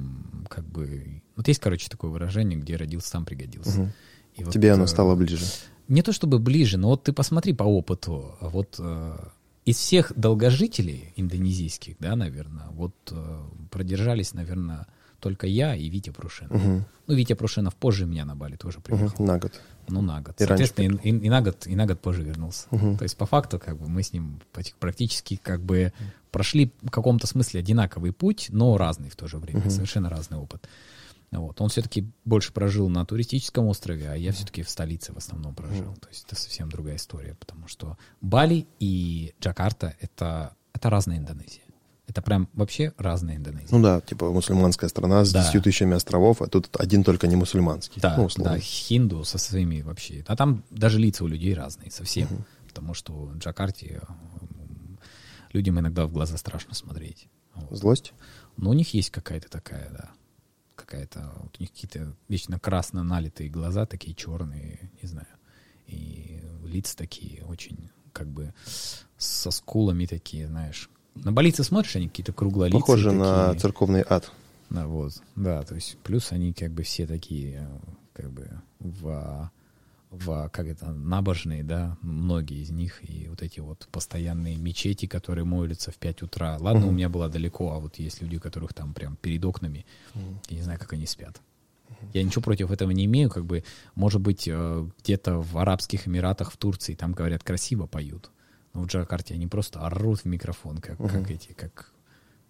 как бы, вот есть, короче, такое выражение, где родился, сам пригодился. И вот,
Тебе оно
э,
стало ближе.
Не то чтобы ближе, но вот ты посмотри по опыту, а вот э, из всех долгожителей индонезийских, да, наверное, вот э, продержались, наверное, только я и Витя Прушин.
Мгм.
Ну, Витя Прушинов позже меня на Бали тоже приехал.
Мгм. На год.
Ну, на год.
И
Соответственно, и, и- и на год, и на год позже вернулся.
Мгм.
То есть, по факту, как бы, мы с ним практически как бы прошли в каком-то смысле одинаковый путь, но разный в то же время, совершенно разный опыт. Вот. Он все-таки больше прожил на туристическом острове, а я все-таки в столице в основном прожил. То есть это совсем другая история, потому что Бали и Джакарта это, это разная Индонезия. Это прям вообще разная Индонезия.
Ну да, типа мусульманская страна с
Да.
10 тысячами островов, а тут один только не мусульманский.
Да,
ну, условно.
да, хинду со своими вообще. А там даже лица у людей разные совсем. Потому что в Джакарте м, людям иногда в глаза страшно смотреть. Вот.
Злость?
Но у них есть какая-то такая, да, какая-то, вот у них какие-то вечно красно налитые глаза, такие черные, не знаю, и лица такие очень, как бы, со скулами такие, знаешь. На болицы смотришь, они какие-то круглолицые
Похоже на
такие.
церковный ад.
Да, вот, да, то есть плюс они как бы все такие, э, как бы в, в как это, набожные, да, многие из них, и вот эти вот постоянные мечети, которые молятся в 5 утра. Ладно, у меня было далеко, а вот есть люди, которых там прям перед окнами, я не знаю, как они спят. Я ничего против этого не имею, как бы, может быть, э, где-то в Арабских Эмиратах, в Турции, там, говорят, красиво поют. Но в Джакарте они просто орут в микрофон, как, как эти, как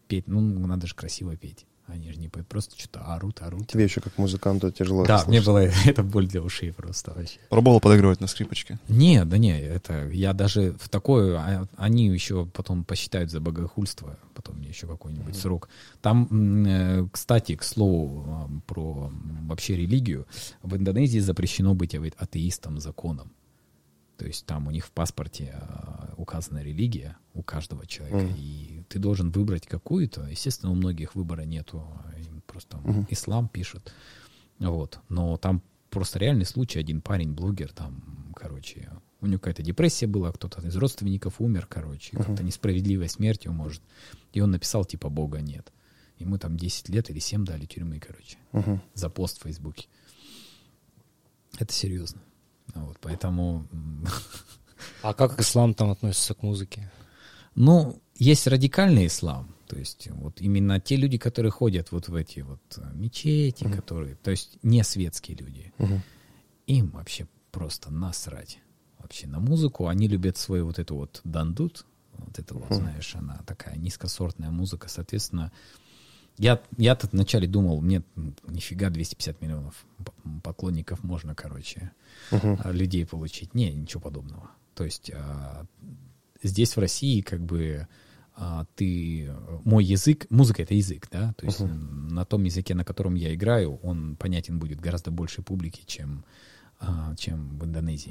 петь. Ну, надо же красиво петь. Они же не поют, просто что-то орут, орут.
Тебе еще как музыканту тяжело
Да, мне было это боль для ушей просто вообще.
Пробовал подыгрывать на скрипочке?
Не, да не, это я даже в такое, а, они еще потом посчитают за богохульство, потом мне еще какой-нибудь срок. Там, э, кстати, к слову а, про вообще религию, в Индонезии запрещено быть атеистом законом. То есть там у них в паспорте а, указана религия у каждого человека, и ты должен выбрать какую-то. Естественно, у многих выбора нету, им просто ислам пишут. Вот. Но там просто реальный случай. Один парень, блогер, там, короче, у него какая-то депрессия была, кто-то из родственников умер, короче, как-то несправедливой смертью, может. И он написал, типа, Бога нет. Ему там 10 лет или 7 дали тюрьмы, короче,
Мгм.
за пост в Фейсбуке. Это серьезно. Вот, поэтому...
А как ислам там относится к музыке?
Ну, есть радикальный ислам, то есть вот именно те люди, которые ходят вот в эти вот э, мечети, которые, то есть не светские люди,
Мгм.
им вообще просто насрать вообще на музыку. Они любят свою вот эту вот дандут, вот это вот, знаешь, она такая низкосортная музыка, соответственно, я, я-то вначале думал, нет, нифига 250 миллионов поклонников можно, короче, а, людей получить. Не, ничего подобного. То есть а, здесь в России как бы а, ты мой язык, музыка это язык, да, то есть м, на том языке, на котором я играю, он понятен будет гораздо большей публике, чем а, чем в Индонезии.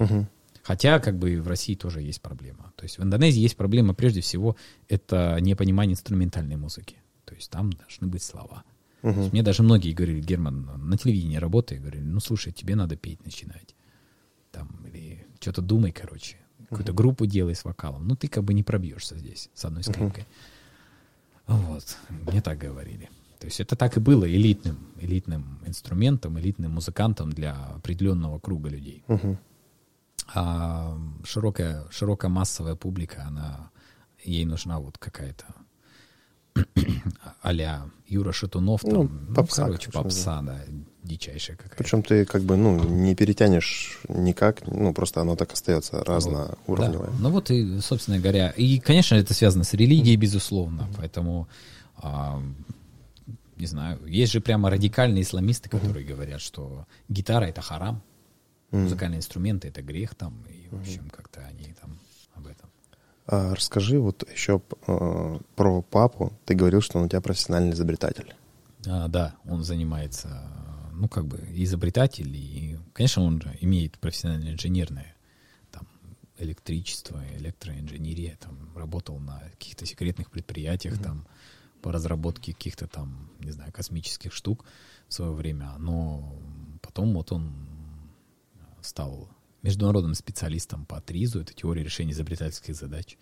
Хотя как бы в России тоже есть проблема. То есть в Индонезии есть проблема прежде всего это непонимание инструментальной музыки. То есть там должны быть слова. Есть Мне даже многие говорили, Герман, на телевидении работай, говорили, ну слушай, тебе надо петь начинать. Там, или что-то думай, короче. Какую-то группу делай с вокалом. Ну, ты как бы не пробьешься здесь с одной скрипкой. Вот. Мне так говорили. То есть это так и было элитным, элитным инструментом, элитным музыкантом для определенного круга людей. А широкая, широкая массовая публика, она, ей нужна вот какая-то а-ля Юра Шатунов, там,
Ну,
ну,
попса,
короче,
конечно,
попса, да, дичайшая какая-то.
Причем ты как бы, ну, не перетянешь никак, ну, просто оно так остается разноуровневое.
Да. Ну вот и, собственно говоря, и, конечно, это связано с религией, безусловно, поэтому, а, не знаю, есть же прямо радикальные исламисты, которые говорят, что гитара это харам, музыкальные инструменты это грех там, и, в общем, как-то они там.
А расскажи вот еще э, про папу. Ты говорил, что он у тебя профессиональный изобретатель.
А, да, он занимается, ну, как бы, изобретатель, и, конечно, он имеет профессиональное инженерное, там, электричество, электроинженерия, там, работал на каких-то секретных предприятиях, там, по разработке каких-то там, не знаю, космических штук в свое время, но потом вот он стал международным специалистом по ТРИЗу, это теория решения изобретательских задач.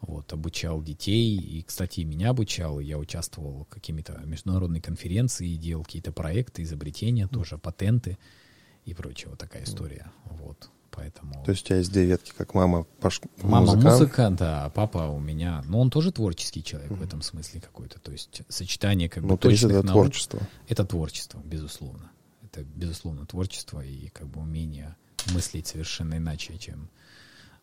Вот, обучал детей, и, кстати, и меня обучал, и я участвовал в какими-то международной конференции, делал какие-то проекты, изобретения тоже, патенты и прочее, вот такая история. Вот. поэтому...
То есть у тебя есть две ветки, как мама паш...
Мама музыкант. музыка, да, а папа у меня... Ну, он тоже творческий человек mm-hmm. в этом смысле какой-то. То есть сочетание как
ну,
бы точных
это наук, творчество.
Это творчество, безусловно. Это, безусловно, творчество и как бы умение мыслить совершенно иначе, чем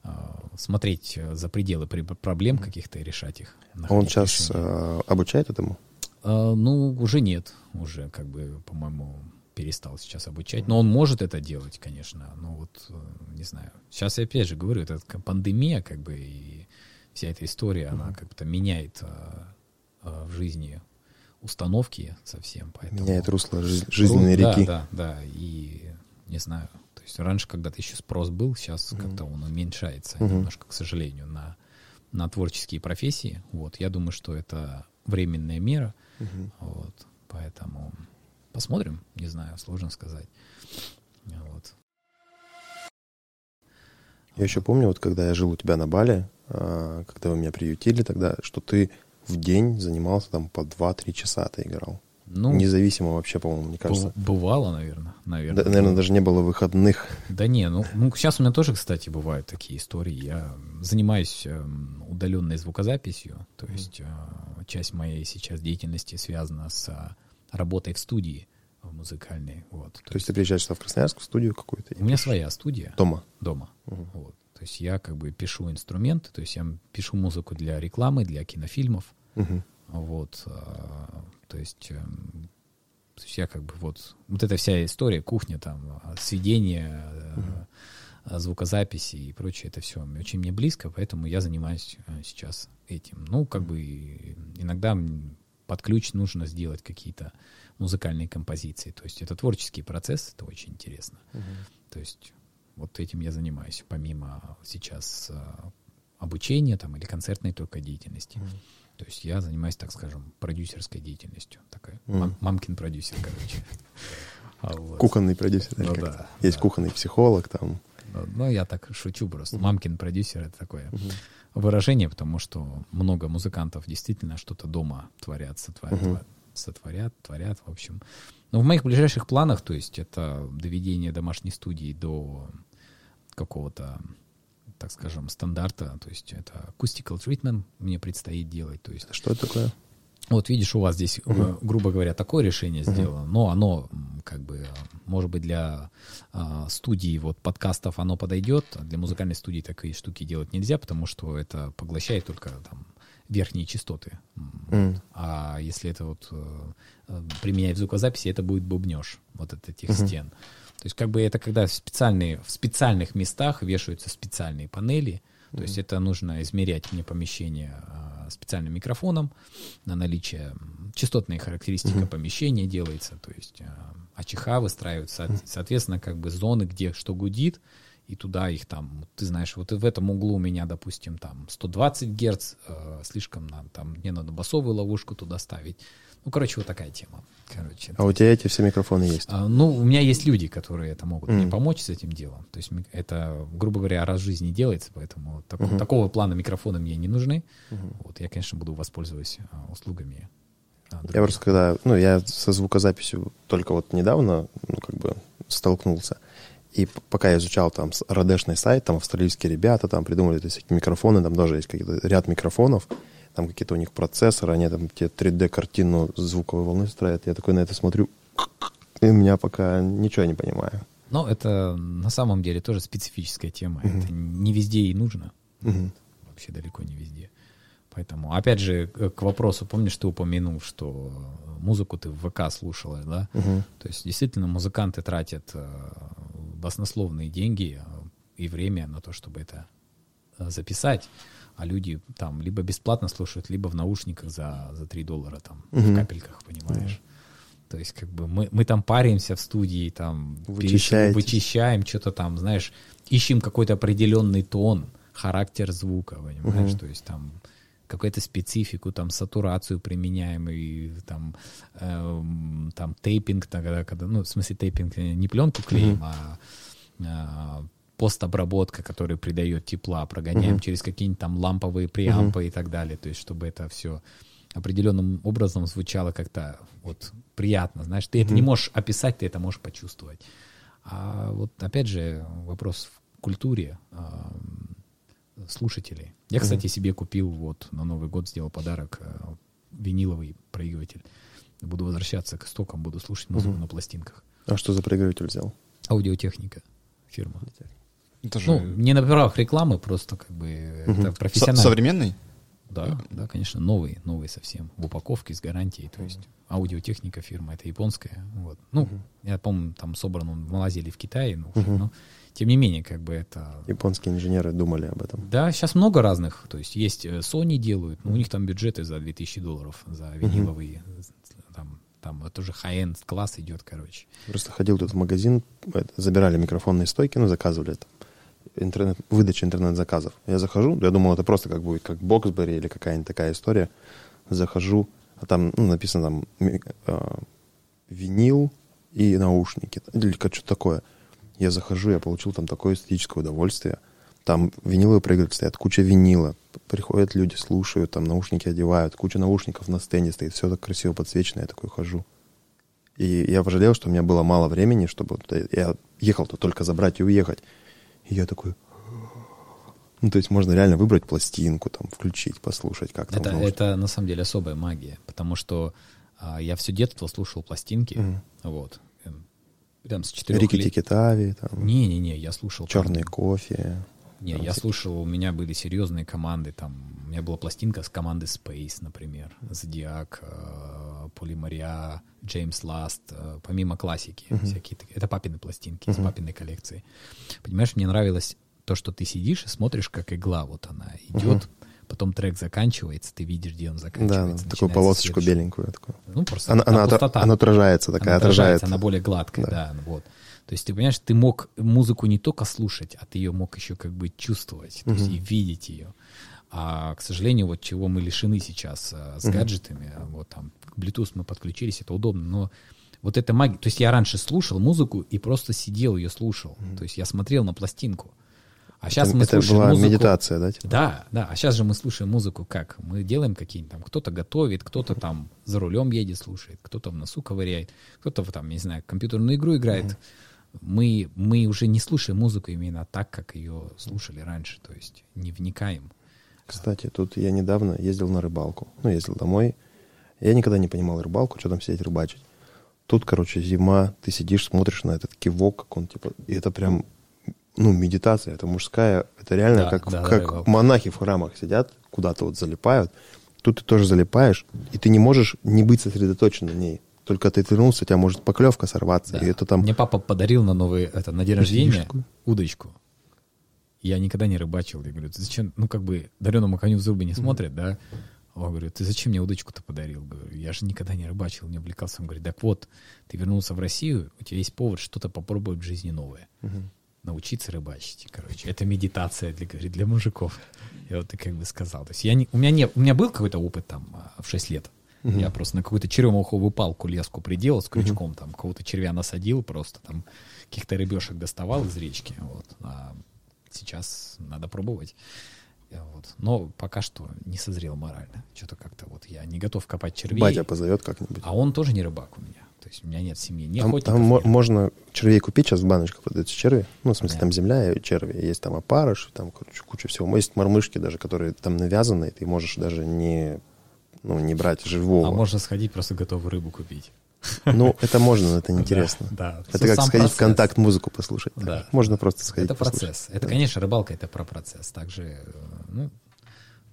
э, смотреть за пределы проблем каких-то и решать их.
Он сейчас э, обучает этому?
Э, ну, уже нет. Уже, как бы, по-моему, перестал сейчас обучать. Но он может это делать, конечно. Но вот, э, не знаю. Сейчас я опять же говорю, это пандемия, как бы, и вся эта история, она как-то меняет в жизни установки совсем. Поэтому...
Меняет русло жизненной
да,
реки.
Да, да, и не знаю. Есть раньше когда-то еще спрос был, сейчас mm как-то он уменьшается mm немножко, к сожалению, на, на творческие профессии. Вот, я думаю, что это временная мера. mm Вот, поэтому Посмотрим, не знаю, сложно сказать. Вот.
Я еще помню, вот когда я жил у тебя на Бали, а, когда вы меня приютили тогда, что ты в день занимался там по 2-3 часа ты играл. Ну, Независимо вообще, по-моему, мне кажется.
Бывало, наверное. наверное.
Да, наверное, даже не было выходных.
Да не, ну, ну сейчас у меня тоже, кстати, бывают такие истории. Я занимаюсь э, удаленной звукозаписью, то есть э, часть моей сейчас деятельности связана с работой в студии музыкальной. Вот.
То, То есть ты приезжаешь в Красноярск в студию какую-то?
У меня своя студия.
Дома?
Дома. Угу. Вот. То есть я как бы пишу инструменты, то есть я пишу музыку для рекламы, для кинофильмов. Угу. Вот. То есть, эм, то есть я как бы вот... Вот эта вся история, кухня там, а, сведение, угу. звукозаписи и прочее, это все очень мне близко, поэтому я занимаюсь э, сейчас этим. Ну, как бы иногда под ключ нужно сделать какие-то музыкальные композиции. То есть это творческий процесс, это очень интересно. Угу. То есть вот этим я занимаюсь, помимо сейчас а, обучения там, или концертной только деятельности. Угу. То есть я занимаюсь, так скажем, продюсерской деятельностью. Такая угу. мам, мамкин продюсер, короче.
А кухонный продюсер. Ну, да, Есть кухонный психолог там.
Ну, ну, я так шучу просто. Мамкин продюсер — это такое выражение, потому что много музыкантов действительно что-то дома творят, сотворят, сотворят, творят, в общем. Но в моих ближайших планах, то есть это доведение домашней студии до какого-то, так скажем, стандарта, то есть это acoustical treatment мне предстоит делать. То есть,
Что это такое?
Вот видишь, у вас здесь, угу. грубо говоря, такое решение угу. сделано, но оно как бы, может быть, для а, студии вот подкастов оно подойдет, а для музыкальной студии такие штуки делать нельзя, потому что это поглощает только там верхние частоты. Mm. А если это вот э, применять в звукозаписи, это будет бубнеж вот от этих mm-hmm. стен. То есть как бы это когда в, специальные, в специальных местах вешаются специальные панели, то mm-hmm. есть это нужно измерять мне помещение а, специальным микрофоном на наличие частотной характеристика mm-hmm. помещения делается, то есть а, АЧХ выстраиваются, mm-hmm. соответственно, как бы зоны, где что гудит, и туда их там, ты знаешь, вот в этом углу у меня, допустим, там 120 герц, э, слишком надо, там мне надо басовую ловушку туда ставить. Ну, короче, вот такая тема. Короче,
а у тебя эти все микрофоны есть?
А, ну, у меня есть люди, которые это могут mm. мне помочь с этим делом. То есть это, грубо говоря, раз в жизни делается, поэтому так, uh-huh. такого плана микрофона мне не нужны. Uh-huh. Вот я, конечно, буду воспользоваться а, услугами.
А, я просто когда, ну, я со звукозаписью только вот недавно, ну, как бы столкнулся. И пока я изучал там радешный сайт, там австралийские ребята там придумали эти всякие микрофоны, там даже есть какие-то ряд микрофонов, там какие-то у них процессоры, они там те 3D-картину звуковой волны строят. Я такой на это смотрю, и меня пока ничего не понимаю.
Но это на самом деле тоже специфическая тема. Uh-huh. Это не везде и нужно. Uh-huh. Вообще далеко не везде. Поэтому, опять же, к вопросу, помнишь, ты упомянул, что музыку ты в ВК слушала, да? Uh-huh. То есть действительно музыканты тратят э, баснословные деньги э, и время на то, чтобы это э, записать, а люди там либо бесплатно слушают, либо в наушниках за, за 3 доллара там, угу. в капельках, понимаешь? То есть, как бы мы, мы там паримся в студии, там вычищаем что-то там, знаешь, ищем какой-то определенный тон, характер звука, понимаешь? Угу. То есть там какую-то специфику, там, сатурацию применяем, и там, э, там тейпинг, тогда, когда, ну, в смысле тейпинг, э, не пленку клеим, mm-hmm. а, а постобработка, которая придает тепла, прогоняем mm-hmm. через какие-нибудь там ламповые преампы mm-hmm. и так далее, то есть чтобы это все определенным образом звучало как-то вот приятно, знаешь, ты mm-hmm. это не можешь описать, ты это можешь почувствовать. А вот опять же вопрос культуре а, слушателей. Я, кстати, себе купил вот на Новый год сделал подарок а, виниловый проигрыватель. Буду возвращаться к истокам, буду слушать музыку
Мгм.
на пластинках.
А что за проигрыватель взял?
Аудиотехника фирма.
Это же
Ну, не на правах рекламы, просто как бы
Мгм.
это
со-
профессионально.
современный?
Да, да, конечно, новый, новый совсем, в упаковке с гарантией, то есть аудиотехника фирма, это японская, вот. Ну, я помню, там собран он в Малайзии или в Китае, ну, уже,
Мгм.
но тем не менее, как бы это...
Японские инженеры думали об этом.
Да, сейчас много разных, то есть есть э, Sony делают, но у них там бюджеты за 2000 долларов за виниловые, там, там это уже high-end класс идет, короче.
Просто ходил тут в магазин, забирали микрофонные стойки, ну, заказывали это. Интернет, выдача интернет-заказов. Я захожу, я думал, это просто как будет, как Боксбери или какая-нибудь такая история. Захожу, а там ну, написано там а, винил и наушники. Или как что-то такое. Я захожу, я получил там такое эстетическое удовольствие. Там виниловые проигрыватели стоят, куча винила. Приходят люди, слушают, там наушники одевают, куча наушников на стенде стоит, все так красиво подсвечено, я такой хожу. И я пожалел, что у меня было мало времени, чтобы... Я ехал-то только забрать и уехать. И я такой... Ну, то есть можно реально выбрать пластинку, там, включить, послушать, как там.
Это, это на самом деле особая магия, потому что а, я все детство слушал пластинки,
Мгм.
вот, там с четырех
Рики
лет.
Тики Тави, там,
Не-не-не, я слушал...
черный
там-
кофе.
Не,
там
я
всякие.
слушал, у меня были серьезные команды, там, у меня была пластинка с команды Space, например, Зодиак, Полимария, Джеймс Ласт, помимо классики, всякие такие. Это папины пластинки из папиной коллекции. Понимаешь, мне нравилось то, что ты сидишь и смотришь, как игла, вот она идет, потом трек заканчивается, ты видишь, где он
Да,
заканчивается.
да, такую полосочку
следующий.
беленькую. Такую.
Ну, просто
Она, она,
пустота.
она отражается, такая
Она
отражает.
отражается, она более гладкая, да. вот. То есть ты понимаешь, ты мог музыку не только слушать, а ты ее мог еще как бы чувствовать, то есть и видеть ее. А, к сожалению, вот чего мы лишены сейчас а, с гаджетами, а, вот там к Bluetooth мы подключились, это удобно, но вот эта магия, то есть я раньше слушал музыку и просто сидел ее слушал, то есть я смотрел на пластинку. А сейчас
это
мы
это
слушаем
была
музыку-
медитация, да? типа?
да, да. А сейчас же мы слушаем музыку как? Мы делаем какие-нибудь там, кто-то готовит, кто-то там за рулем едет, слушает, кто-то в носу ковыряет, кто-то там, не знаю, компьютерную игру играет. Мы, мы уже не слушаем музыку именно так, как ее слушали раньше, то есть не вникаем.
Кстати, тут я недавно ездил на рыбалку. Ну, ездил домой. Я никогда не понимал рыбалку, что там сидеть рыбачить. Тут, короче, зима, ты сидишь, смотришь на этот кивок, как он, типа, и это прям, ну, медитация, это мужская, это реально
Да,
как,
да,
как
рыбалка.
монахи в храмах сидят, куда-то вот залипают. Тут ты тоже залипаешь, и ты не можешь не быть сосредоточен на ней. Только ты вернулся, у тебя может поклевка сорваться,
Да.
и это там...
Мне папа подарил на новый, это, на день рождения
такой?
удочку. Я никогда не рыбачил. Я говорю, ты зачем, ну, как бы, дареному коню в зубы не смотрят, да? Он говорит, ты зачем мне удочку-то подарил? Говорю, я же никогда не рыбачил, не увлекался. Он говорит, так вот, ты вернулся в Россию, у тебя есть повод что-то попробовать в жизни новое. Научиться рыбачить, короче. Это медитация для, говорит, для мужиков. Я вот как бы сказал. То есть я не, у, меня не, у меня был какой-то опыт там а, в 6 лет. Я просто на какую-то черемуховую палку леску приделал с крючком, там кого-то червя насадил, просто там каких-то рыбешек доставал из речки. Вот. А сейчас надо пробовать. Вот. Но пока что не созрел морально. Что-то как-то вот я не готов копать червей.
Батя позовет как-нибудь.
А он тоже не рыбак у меня. Есть у меня нет семьи, ни
Там,
охотников,
там
рыбаков.
можно червей купить, сейчас в баночках продаются черви. Ну, в смысле,
Да.
там земля и черви. Есть там опарыш, там короче, куча всего. Есть мормышки даже, которые там навязаны, и ты можешь даже не, ну, не брать живого.
А можно сходить просто готовую рыбу купить.
Ну, это можно, но это неинтересно.
Да, да.
Это как сходить
процесс.
в контакт музыку послушать.
Да.
Можно просто сходить
Это
послушать.
процесс. Это, конечно, рыбалка это про процесс. Также, э, ну,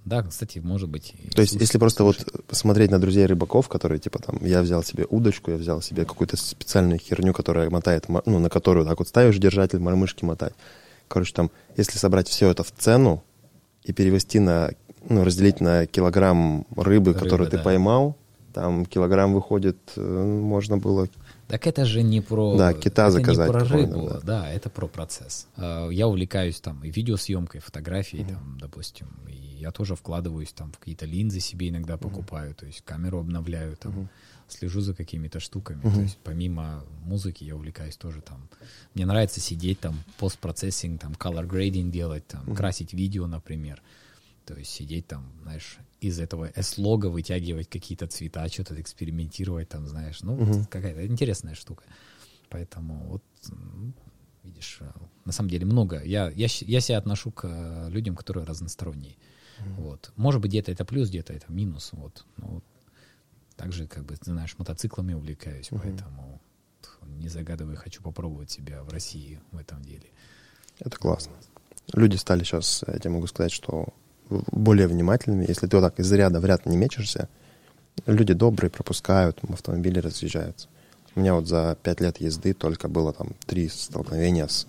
да, кстати, может быть.
То есть,
слушать-
если просто вот посмотреть на друзей рыбаков, которые, типа, там, я взял себе удочку, я взял себе какую-то специальную херню, которая мотает, мо- ну, на которую так вот ставишь держатель, мормышки мотать. Короче, там, если собрать все это в цену и перевести на, ну, разделить на килограмм рыбы,
Рыбы,
которую ты
да.
поймал, там килограмм выходит, э, можно было...
Так это же не про...
Да, кита
это
заказать
не про рыбу,
да.
да. это про процесс. А, Я увлекаюсь там и видеосъемкой, и фотографией, там, допустим, я тоже вкладываюсь там в какие-то линзы себе иногда покупаю, то есть камеру обновляю, там, слежу за какими-то штуками. То есть помимо музыки я увлекаюсь тоже там. Мне нравится сидеть там, постпроцессинг, там, color grading делать, там, красить видео, например. То есть сидеть там, знаешь, из этого S-лога вытягивать какие-то цвета, что-то экспериментировать там, знаешь. Ну, вот какая-то интересная штука. Поэтому вот видишь, э, на самом деле много. Я, я, я себя отношу к э, людям, которые разносторонние. Mm-hmm. Вот. Может быть, где-то это плюс, где-то это минус. Вот. Но также, как бы, ты знаешь, мотоциклами увлекаюсь, mm-hmm. поэтому не загадываю, хочу попробовать себя в России в этом деле.
Это классно. Люди стали сейчас, я тебе могу сказать, что более внимательными. Если ты вот так из ряда в ряд не мечешься, люди добрые пропускают, автомобили разъезжаются. У меня вот за пять лет езды только было там три столкновения с,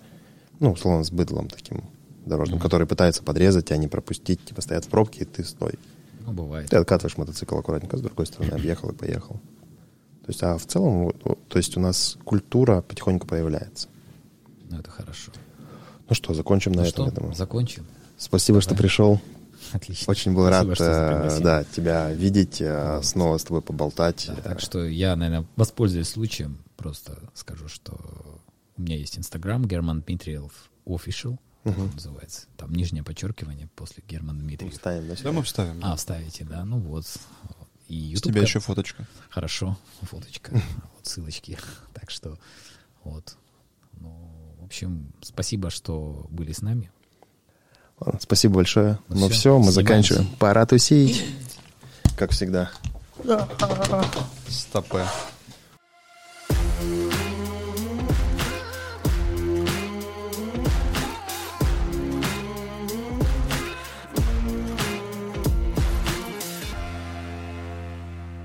ну, условно, с быдлом таким дорожным, mm-hmm. который пытается подрезать, а не пропустить, типа стоят в пробке, и ты стой.
Ну, бывает.
Ты откатываешь мотоцикл аккуратненько, с другой стороны объехал и поехал. То есть, а в целом, то есть у нас культура потихоньку появляется.
Ну, это хорошо.
Ну что, закончим ну на
что,
этом, я думаю.
Закончим.
Спасибо, Давай. что пришел.
Отлично.
Очень был Спасибо, рад э, да, тебя видеть, э, снова с тобой поболтать.
Да, так что я, наверное, воспользуюсь случаем, просто скажу, что у меня есть Инстаграм, Герман Дмитриев Official, угу. называется. Там нижнее подчеркивание после Герман Дмитриев.
Вставим, да?
Да, мы вставим.
А, вставите, да, ну вот.
И YouTube С тебя еще фоточка.
Хорошо, фоточка, вот ссылочки. Так что, вот. Ну, в общем, спасибо, что были с нами.
Спасибо большое. Ну, ну все, все, мы заканчиваем. Пора тусить. Как всегда.
Стопэ.